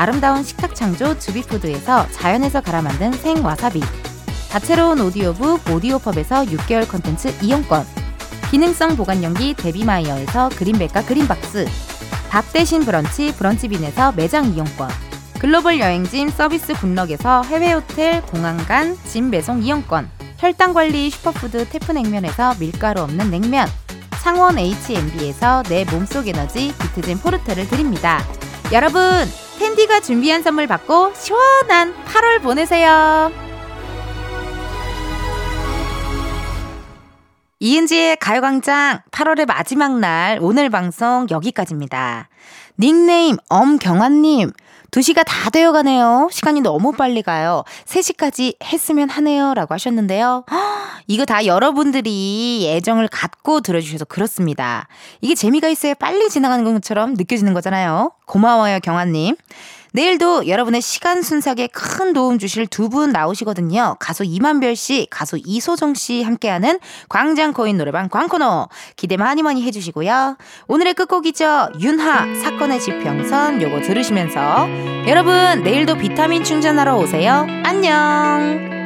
아름다운 식탁 창조 주비푸드에서 자연에서 갈아 만든 생와사비. 다채로운 오디오북 오디오펍에서 6개월 컨텐츠 이용권. 기능성 보관용기 데비마이어에서 그린백과 그린박스. 밥 대신 브런치 브런치빈에서 매장 이용권. 글로벌 여행짐 서비스 굿럭에서 해외 호텔 공항간 짐 배송 이용권. 혈당관리 슈퍼푸드 태프냉면에서 밀가루 없는 냉면. 창원 H&B에서 내 몸속 에너지 비트젠 포르테를 드립니다. 여러분 은디가 준비한 선물 받고 시원한 8월 보내세요. 이은지의 가요광장 8월의 마지막 날 오늘 방송 여기까지입니다. 닉네임 엄경환님 2시가 다 되어 가네요. 시간이 너무 빨리 가요. 3시까지 했으면 하네요. 라고 하셨는데요. 헉, [GASPS] 이거 다 여러분들이 애정을 갖고 들어주셔서 그렇습니다. 이게 재미가 있어야 빨리 지나가는 것처럼 느껴지는 거잖아요. 고마워요, 경환님. 내일도 여러분의 시간 순삭에 큰 도움 주실 두 분 나오시거든요. 가수 이만별 씨, 가수 이소정 씨 함께하는 광장 코인 노래방 광코너 기대 많이 많이 해주시고요. 오늘의 끝곡이죠. 윤하 사건의 지평선 요거 들으시면서 여러분 내일도 비타민 충전하러 오세요. 안녕.